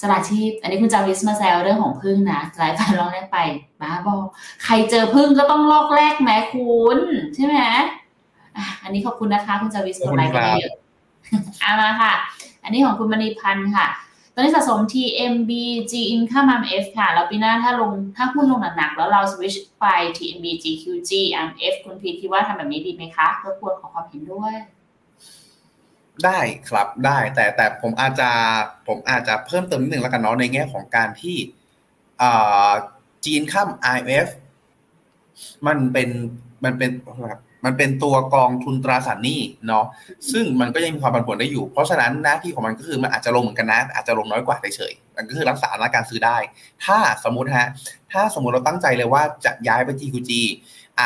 สละชีพ อันนี้คุณจาวิสมาแซวเรื่องของพึ่งนะไลฟ์ไปลองแรกไปบ้าบอใครเจอพึ่งก็ต้องลอกแรกแม้คุณใช่ไหมอะอันนี้ขอบคุณนะคะ คุณจาวิสกดไลค์กันเยอะๆเอามาค่ะ อันนี้ของคุณมณีพันธ์ค่ะ ตอนนี้สะสม TMB G Income MF ค่ะ แล้วปีหน้าถ้าลงถ้าหุ้นลงหนักๆแล้วเราสวิชไป TMB GQG MF คุณพีทคิดว่าทำแบบนี้ดีไหมคะรบกวนขอความเห็นด้วย ได้ครับได้ แต่แต่ผมอาจจะผมอาจจะเพิ่มเติมนิดนึงแล้วกันเนาะในแง่ของการที่จีนข้าม IF มันเป็นมันเป็นมันเป็นตัวกองทุนตราสารหนี้เนาะซึ่งมันก็ยังมีความผันผวนได้อยู่ เพราะฉะนั้นหน้าที่ของมันก็คือมันอาจจะลงเหมือนกันนะ อาจจะลงน้อยกว่าเฉยๆมันก็คือรักษาอำนาจการซื้อได้ ถ้าสมมติฮะถ้าสมมติเราตั้งใจเลยว่าจะย้ายไป GQG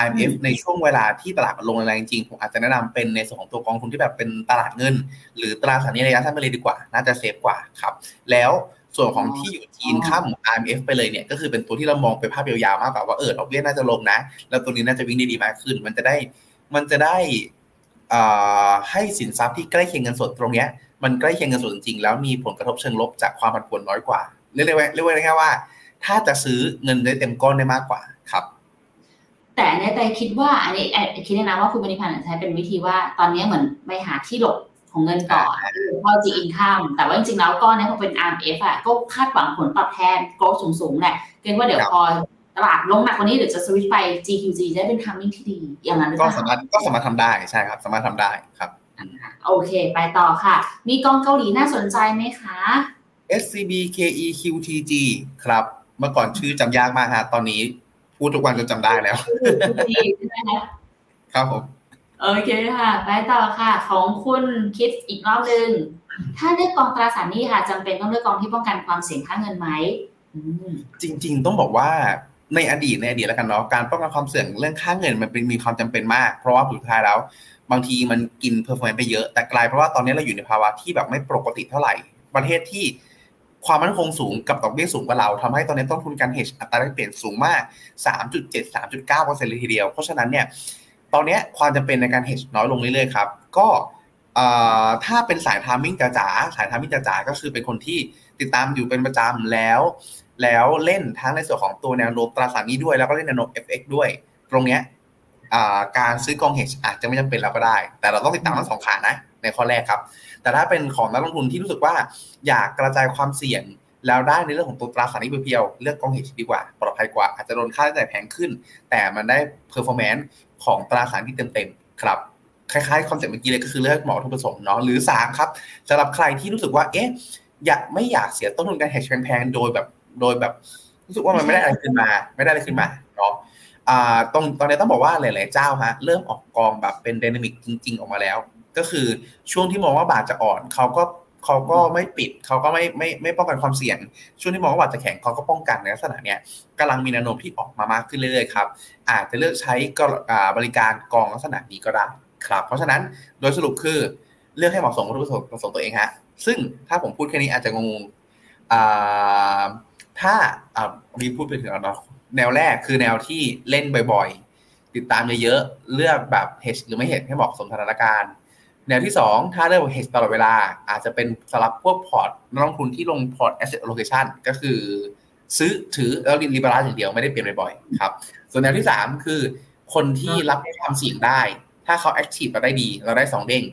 IMF ในช่วงเวลาที่ตลาดมันลงแรงจริง ผมอาจจะแนะนำเป็นในส่วนของตัวกองทุนที่แบบเป็นตลาดเงิน หรือตราสารหนี้ระยะสั้นไปเลยดีกว่า น่าจะเซฟกว่าครับ แล้วส่วนของที่อยู่จีนข้าม IMF ไปเลยเนี่ยก็คือเป็นตัวที่เรามองไปภาพยาวๆมากกว่าว่าเออดอกเบี้ยน่าจะลงนะ แล้วตัวนี้น่าจะวิ่งได้ดีมากขึ้น มันจะได้มันจะได้ให้สินทรัพย์ที่ใกล้เคียงเงินสดตรงเนี้ยมันใกล้เคียงเงินสดจริงๆแล้วมีผลกระทบเชิงลบจากความผันผวนน้อยกว่าเรียกได้เรียกว่าแค่ว่า ถ้าจะซื้อเงินได้เต็มก้อนได้มากกว่าครับ แต่ในแต่คิดว่าอันนี้คิดนะว่าคุณบริพันธ์ใช้เป็นวิธีว่าตอนนี้เหมือนไปหาที่หลบของเงินก่อนพอจีอินข้ามแต่ว่าจริงๆแล้วก้อนนี้พอเป็น RMF อะก็คาดหวังผลตอบแทนโกลสูงๆแหละเกรงว่าเดี๋ยวพอตลาดลงหนักกว่านี้เดี๋ยวจะสวิตไป GQG ได้เป็นทามมิ่งที่ดี อย่างนั้นก็สามารถก็สามารถทำได้ใช่ครับ สามารถทำได้ครับโอเค ไปต่อค่ะ มีกองเกาหลีน่าสนใจไหมคะ SCB KEQTG ครับ เมื่อก่อนชื่อจำยากมากฮะตอนนี้ พูดทุกวันจนจำได้แล้วครับผมโอเคค่ะ ไปต่อค่ะ ของคุณคิดอีกรอบหนึ่งถ้าเลือกกองตราสารนี้ค่ะจำเป็นต้องเลือกกองที่ป้องกันความเสี่ยงค่าเงินไหมจริง ๆ ต้องบอกว่าในอดีตในอดีตแล้วกันเนาะการป้องกันความเสี่ยงเรื่องค่าเงินมันเป็นมีความจำเป็นมาก เพราะว่าสุดท้ายแล้ว บางทีมันกิน performance ไปเยอะแต่กลายเพราะว่าตอนนี้เราอยู่ในภาวะที่แบบไม่ปกติเท่าไหร่ ประเทศที่ ความมั่นคงสูงกับดอกเบี้ยสูงกว่าเราทำให้ตอนนี้ต้นทุนการเฮชอัตราแลกเปลี่ยนสูงมาก 3.7 3.9เปอร์เซ็นต์เลยทีเดียว เพราะฉะนั้นเนี่ยตอนนี้ความจำเป็นในการเฮชน้อยลงเรื่อยๆครับก็ถ้าเป็นสาย timing จ๋าสาย timing จ๋าก็คือเป็นคนที่ติดตามอยู่เป็นประจำแล้ว แล้วเล่นทั้งในส่วนของตัวแนวโน้มตราสารหนี้ด้วยแล้วก็เล่นแนวโน้ม FX ด้วย ตรงเนี้ยการซื้อกองเฮชอาจจะไม่จำเป็นแล้วก็ได้ แต่เราต้องติดตามทั้งสองขานะในข้อแรกครับ แต่ถ้าเป็นของนักลงทุนที่รู้สึกว่าอยากกระจายความเสี่ยงแล้วได้ในเรื่องของตัวตราสารหนี้ pure ๆเลือกกอง hedge ดีกว่าปลอดภัยกว่าอาจจะโดนค่าใช้จ่ายแพงขึ้น แต่มันได้ performance ของตราสารที่เต็มๆครับคล้ายๆ concept เมื่อกี้เลยก็คือเลือกเหมาะทุกประสงค์เนาะหรือ 3 ครับสำหรับใครที่รู้สึกว่าเอ๊ะอยากไม่อยากเสียต้นทุนการเฮชแพงๆโดยแบบโดยแบบ รู้สึกว่ามันไม่ได้อะไรขึ้นมา ไม่ได้อะไรขึ้นมาเนาะตรงตอนนี้ต้องบอกว่าหลายๆเจ้าฮะเริ่มออกกองแบบเป็นดินามิกจริง ๆ ออกมาแล้ว ก็คือช่วงที่มองว่าบาทจะอ่อนเขาก็เขาก็ไม่ปิดเขาก็ไม่ไม่ไม่ป้องกันความเสี่ยง ช่วงที่มองว่าบาทจะแข็งเขาก็ป้องกันในลักษณะเนี้ยกำลังมีแนวโน้มที่ออกมามากขึ้นเรื่อยๆครับอาจจะเลือกใช้ก็บริการกองลักษณะนี้ก็ได้ครับ เพราะฉะนั้นโดยสรุปคือเลือกให้เหมาะสมกับวัตถุประสงค์ตัวเองฮะซึ่งถ้าผมพูดแค่นี้อาจจะงงถ้าอ่ามีพูดไปถึงแล้วเนาะแนวแรกคือแนวที่เล่นบ่อยๆ ติดตามเยอะๆเลือกแบบเฮชหรือไม่เฮชให้เหมาะสมสถานการณ์ แนวที่ 2 ถ้าเลือกเฮชตลอดเวลา อาจจะเป็นสลับพวกพอร์ตนักลงทุนที่ลงพอร์ต asset allocation ก็คือ ซื้อถือแล้ว rebalance อย่างเดียวไม่ได้เปลี่ยนบ่อยๆครับ ส่วนแนวที่ 3 คือ คนที่รับความเสี่ยงได้ ถ้าเขา active เราได้ดี เราได้ 2 เด้ง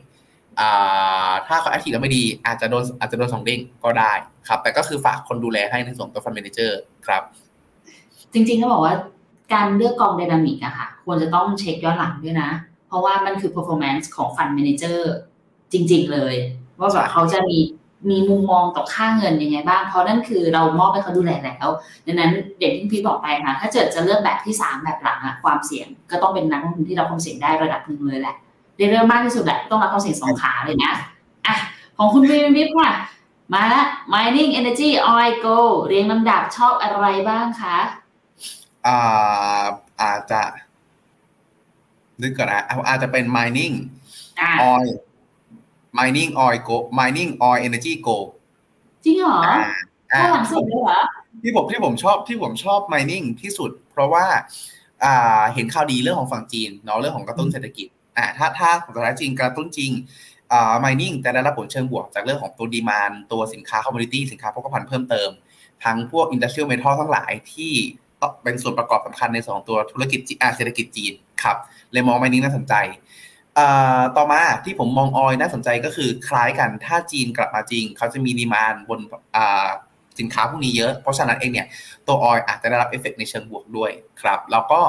ถ้าเขา active แล้วไม่ดีอาจจะโดนอาจจะโดนสองเด้งก็ได้ครับ แต่ก็คือฝากคนดูแลให้ในส่วนตัว fund manager ครับ จริงๆก็บอกว่าการเลือกกอง dynamic อะค่ะ ควรจะต้องเช็คย้อนหลังด้วยนะ เพราะว่ามันคือ performance ของ fund manager จริง ๆ เลย ว่าแบบเขาจะมีมีมุมมองต่อค่าเงินยังไงบ้าง เพราะนั่นคือเรามอบให้เขาดูแลแล้ว ดังนั้นเด็กที่พี่บอกไปค่ะถ้าเกิดจะเลือกแบบที่สามแบบหลังอะความเสี่ยงก็ต้องเป็นนักลงทุนที่เราความเสี่ยงได้ระดับหนึ่งเลยแหละเรียกมากที่สุดแหละต้องรับความเสี่ยงสองขาเลยนะอะของคุณวิวิปค่ะมาละ mining energy oil go เรียงลำดับชอบอะไรบ้างคะอ่าอาจจะ นึกก่อนนะอาจจะเป็น mining oil mining oil go mining oil energy go จริงเหรอข้าหลังสุดเลยเหรอที่ผมที่ผมชอบที่ผมชอบ mining ที่สุด เพราะว่าอ่าเห็นข่าวดีเรื่องของฝั่งจีนเนาะเรื่องของกระตุ้นเศรษฐกิจอ่าถ้าถ้าของตลาดจริงกระตุ้นจริงอ่า mining จะได้รับผลเชิงบวกจากเรื่องของตัวดีมานตัวสินค้า commodity สินค้าโภคภัณฑ์เพิ่มเติม ทั้งพวก industrial metal ทั้งหลายที่เป็นส่วนประกอบสำคัญในสองตัวธุรกิจเศรษฐกิจจีน ครับเลยมอง mining น่าสนใจต่อมาที่ผมมองออยน่าสนใจก็คือคล้ายกันถ้าจีนกลับมาจริง เขาจะมี demand บนสินค้าพวกนี้เยอะ เพราะฉะนั้นเองเนี่ยตัวออยอาจจะได้รับเอฟเฟกในเชิงบวกด้วยครับ แล้วก็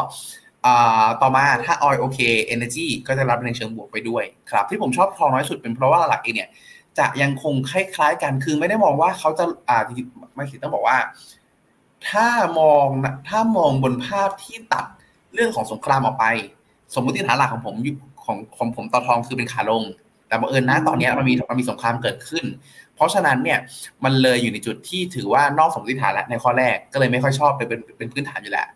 ต่อมาถ้าออยโอเคเอเนจีก็จะรับในเชิงบวกไปด้วยครับที่ผมชอบทองน้อยสุดเป็นเพราะว่าหลักเองเนี่ยจะยังคงคล้ายๆกันคือไม่ได้มองว่าเขาจะอ่าไม่คิดต้องบอกว่า ถ้ามองถ้ามองบนภาพที่ตัด เรื่องของสงครามออกไป สมมติฐานหลักของผมของของผมต่อทองคือเป็นขาลง แต่บังเอิญนะตอนนี้มันมีมันมีสงครามเกิดขึ้น เพราะฉะนั้นเนี่ยมันเลยอยู่ในจุดที่ถือว่านอกสมมติฐานแล้วในข้อแรกก็เลยไม่ค่อยชอบเป็นเป็นเป็นพื้นฐานอยู่แล้ว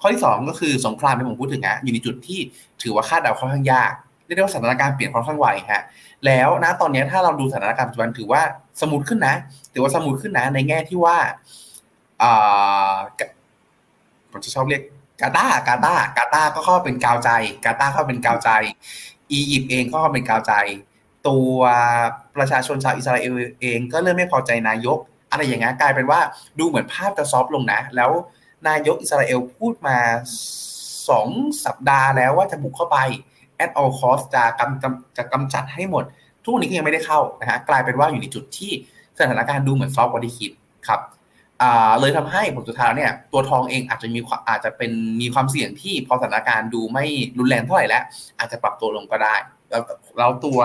ข้อที่ 2 ก็คือสงครามที่ผมพูดถึงอะอยู่ในจุดที่ถือว่าคาดเดาค่อนข้างยากเรียกได้ว่าสถานการณ์เปลี่ยนค่อนข้างไวฮะแล้วนะตอนนี้ถ้าเราดูสถานการณ์ปัจจุบันถือว่า smooth ขึ้นนะถือว่า smooth ขึ้นนะในแง่ที่ว่าอ่าผมจะชอบเรียก กาตากาตากาตาก็เข้าเป็นกาวใจ กาตาเข้าเป็นกาวใจ อียิปต์เองก็เข้าเป็นกาวใจ ตัวประชาชนชาวอิสราเอลเองก็เริ่มไม่พอใจนายก อะไรอย่างเงี้ยกลายเป็นว่าดูเหมือนภาพจะซอฟลงนะ แล้วนายกอิสราเอลพูดมาสองสัปดาห์แล้วว่าจะบุกเข้าไป at all cost จะกำจะกำจัดให้หมด ทุกวันนี้ก็ยังไม่ได้เข้านะฮะกลายเป็นว่าอยู่ในจุดที่สถานการณ์ดูเหมือนซอฟต์กว่าที่คิดครับ เลยทำให้ผลสุดท้ายเนี่ยตัวทองเองอาจจะมีอาจจะเป็นมีความเสี่ยงที่พอสถานการณ์ดูไม่รุนแรงเท่าไหร่แล้ว อาจจะปรับตัวลงก็ได้แล้วเราตัว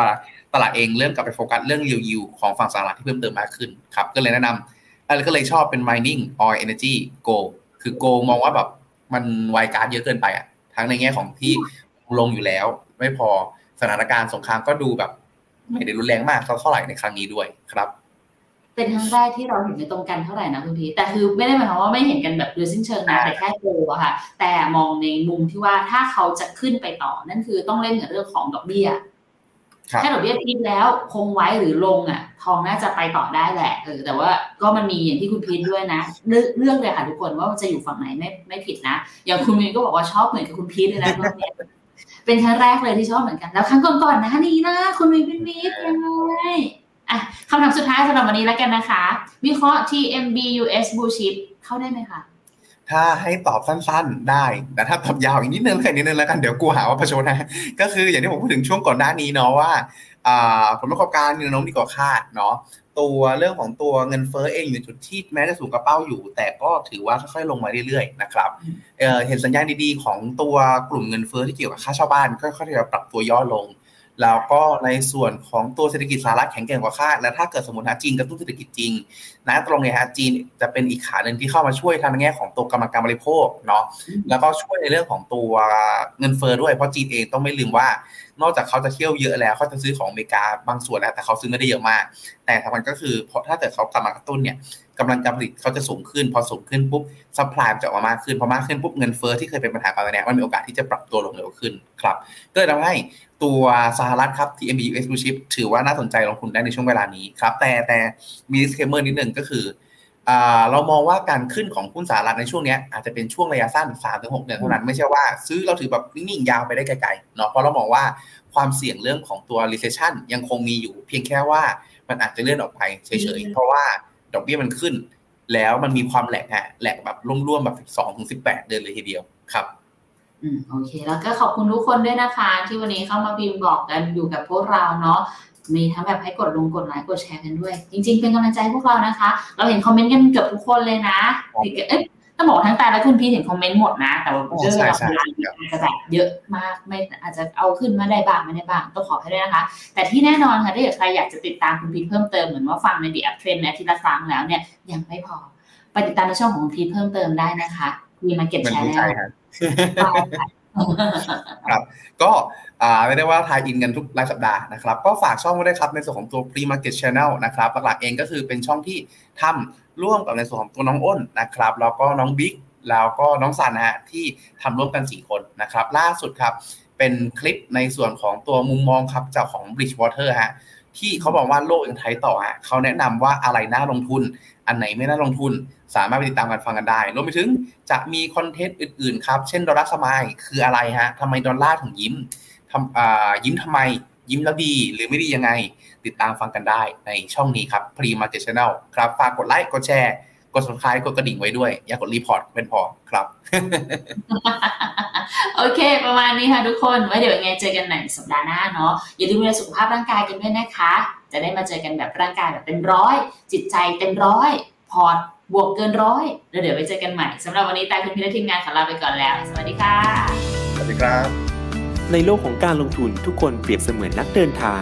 ตลาดเองเริ่มกลับไปโฟกัสเรื่องยิวของฝั่งสหรัฐที่เพิ่มเติมมากขึ้นครับก็เลยแนะนำแล้วก็เลยชอบเป็น mining oil energy go คือโกมองว่าแบบมันไวการเยอะเกินไปอะทั้งในแง่ของที่ลงอยู่แล้ว ไม่พอสถานการณ์สงครามก็ดูแบบ ไม่ได้รุนแรงมากเท่าไหร่ในครั้งนี้ด้วยครับ เป็นครั้งแรกที่เราเห็นในตรงกันเท่าไหร่นะคุณพีแต่คือไม่ได้หมายความว่าไม่เห็นกันแบบโดยสิ้นเชิงนะแต่แค่โกอะค่ะ แต่มองในมุมที่ว่าถ้าเขาจะขึ้นไปต่อนั่นคือต้องเล่นกับเรื่องของดอกเบี้ยถ้าดอกเบี้ยทิดแล้วคงไว้หรือลงอะ ทองน่าจะไปต่อได้แหละเออแต่ว่าก็มันมีอย่างที่คุณพีทด้วยนะ เรื่องเลยค่ะทุกคนว่าจะอยู่ฝั่งไหนไม่ไม่ผิดนะอย่างคุณมีนก็บอกว่าชอบเหมือนกับคุณพีทเลยนะเป็นครั้งแรกเลยที่ชอบเหมือนกัน แล้วครั้งก่อนๆนะนี่นะคุณมีเป็นมิตยังไง อะคำถามสุดท้ายสำหรับวันนี้แล้วกันนะคะ วิเคราะห์ TMB US Blue Chip เข้าได้ไหมคะถ้าให้ตอบสั้นๆได้ แต่ถ้าตอบยาวอีกนิดนึงแค่นิดนึงแล้วกัน เดี๋ยวกูหาว่าประชดนะ ก็คืออย่างที่ผมพูดถึงช่วงก่อนหน้านี้เนาะว่าผลประกอบการมีแนวโน้มดีกว่าคาดเนาะ ตัวเรื่องของตัวเงินเฟ้อเองอยู่จุดที่แม้จะสูงกระเป้าอยู่ แต่ก็ถือว่าค่อยๆลงมาเรื่อยๆนะครับเเห็นสัญญาณดีๆ ของตัวกลุ่มเงินเฟ้อที่เกี่ยวกับค่าเช่าบ้านค่อยๆจะปรับตัวย่อลง แล้วก็ในส่วนของตัวเศรษฐกิจสหรัฐแข็งแกร่งกว่าคาดและถ้าเกิดสมมตินะจีนกระตุ้นเศรษฐกิจจริงนะตรงเนี้ยฮะจีนจะเป็นอีกขาหนึ่งที่เข้ามาช่วยทางแง่ของตัวกำลังการบริโภคเนาะแล้วก็ช่วยในเรื่องของตัวเงินเฟ้อด้วยเพราะจีนเองต้องไม่ลืมว่า นอกจากเขาจะเที่ยวเยอะแล้วเขาจะซื้อของอเมริกาบางส่วนแล้วแต่เขาซื้อไม่ได้เยอะมาก แต่ทางมันก็คือเพราะถ้าเกิดเขากลังกระตุ้นเนี่ย กำลังการผลิตเขาจะสูงขึ้น พอสูงขึ้นปุ๊บ supply จะออกมามากขึ้น พอมากขึ้นปุ๊บเงินเฟ้อที่เคยเป็นปัญหาก่อนหน้านี้มันมีโอกาสที่จะปรับตัวลงเร็วขึ้นครับ ก็เลยทำให้ตัวสหรัฐครับ TMB US Blue Chip ถือว่าน่าสนใจลงทุนได้ในช่วงเวลานี้ครับ แต่แต่มี disclaimer นิดหนึ่งก็คือเรามองว่าการขึ้นของหุ้นสหรัฐในช่วงนี้อาจจะเป็นช่วงระยะสั้น3-6เดือนเท่านั้นไม่ใช่ว่าซื้อเราถือแบบนิ่งๆยาวไปได้ไกลๆเนาะเพราะเรามองว่าความเสี่ยงเรื่องของตัว recession ยังคงมีอยู่ เพียงแค่ว่ามันอาจจะเลื่อนออกไปเฉยๆเพราะว่า ดอกเบี้ยมันขึ้น แล้วมันมีความแหลกฮะแหลกแบบร่วมๆแบบ12-18เดือนเลยทีเดียวครับอืมโอเค แล้วก็ขอบคุณทุกคนด้วยนะคะ ที่วันนี้เข้ามาพิมพ์บอกกันอยู่กับพวกเราเนาะมีทั้งแบบให้กดลงกดไลค์กดแชร์กันด้วย จริง ๆ เป็นกำลังใจพวกเรานะคะ เราเห็นคอมเมนต์กันเกือบทุกคนเลยนะเอ๊ะ ต้องบอกทั้งแต่และคุณพี่เห็นคอมเมนต์หมดนะ แต่ว่าเรื่องเราเวลาจะแบบเยอะมากไม่อาจจะเอาขึ้นมาได้บ้างไม่ได้บ้างต้องขอให้ด้วยนะคะ แต่ที่แน่นอนค่ะถ้าเกิดใครอยากจะติดตามคุณพีเพิ่มเติมเหมือนว่าฟังใน The UpTrend ในอาทิตย์ละครั้งแล้วเนี่ยยังไม่พอไปติดตามในช่องของคุณพีเพิ่มเติมได้นะคะ Pre Market Channel แล้วครับก็ไม่ได้ว่า tie-in กันทุกรายสัปดาห์นะครับ ก็ฝากช่องไว้ด้วยครับ ในส่วนของตัว Pre Market Channel นะครับหลักๆเองก็คือเป็นช่องที่ทำ ร่วมกับในส่วนของตัวน้องอ้นนะครับแล้วก็น้องบิ๊กแล้วก็น้องสันนะฮะที่ทำร่วมกัน 4 คนนะครับ ล่าสุดครับ เป็นคลิปในส่วนของตัวมุมมองครับจากของ Bridgewater ฮะที่เขาบอกว่าโลกยัง tight ต่อฮะเขาแนะนำว่าอะไรน่าลงทุน อันไหนไม่น่าลงทุน สามารถไปติดตามกันฟังกันได้รวมไปถึงจะมี content อื่นๆครับเช่น dollar smile คืออะไรฮะทำไมดอลลาร์ถึงยิ้มทำอ่ายิ้มทำไมยิ้มแล้วดีหรือไม่ดียังไง ติดตามฟังกันได้ในช่องนี้ครับ Pre Market Channel ครับฝากกดไลค์กดแชร์กด subscribe กดกระดิ่งไว้ด้วย อย่ากด report เป็นพอครับ โอเค ประมาณนี้ค่ะทุกคนไว้เดี๋ยวยังไงเจอกันใหม่สัปดาห์หน้าเนาะอย่าลืมดูแลสุขภาพร่างกายกันด้วยนะคะ จะได้มาเจอกันแบบร่างกายแบบเป็นร้อย จิตใจเต็มร้อยพอร์ตบวกเกินร้อยแล้วเดี๋ยวไปเจอกันใหม่สำหรับวันนี้ตายคุณพี่และทีมงานขอลาไปก่อนแล้ว สวัสดีค่ะ สวัสดีครับ ในโลกของการลงทุนทุกคนเปรียบเสมือนนักเดินทาง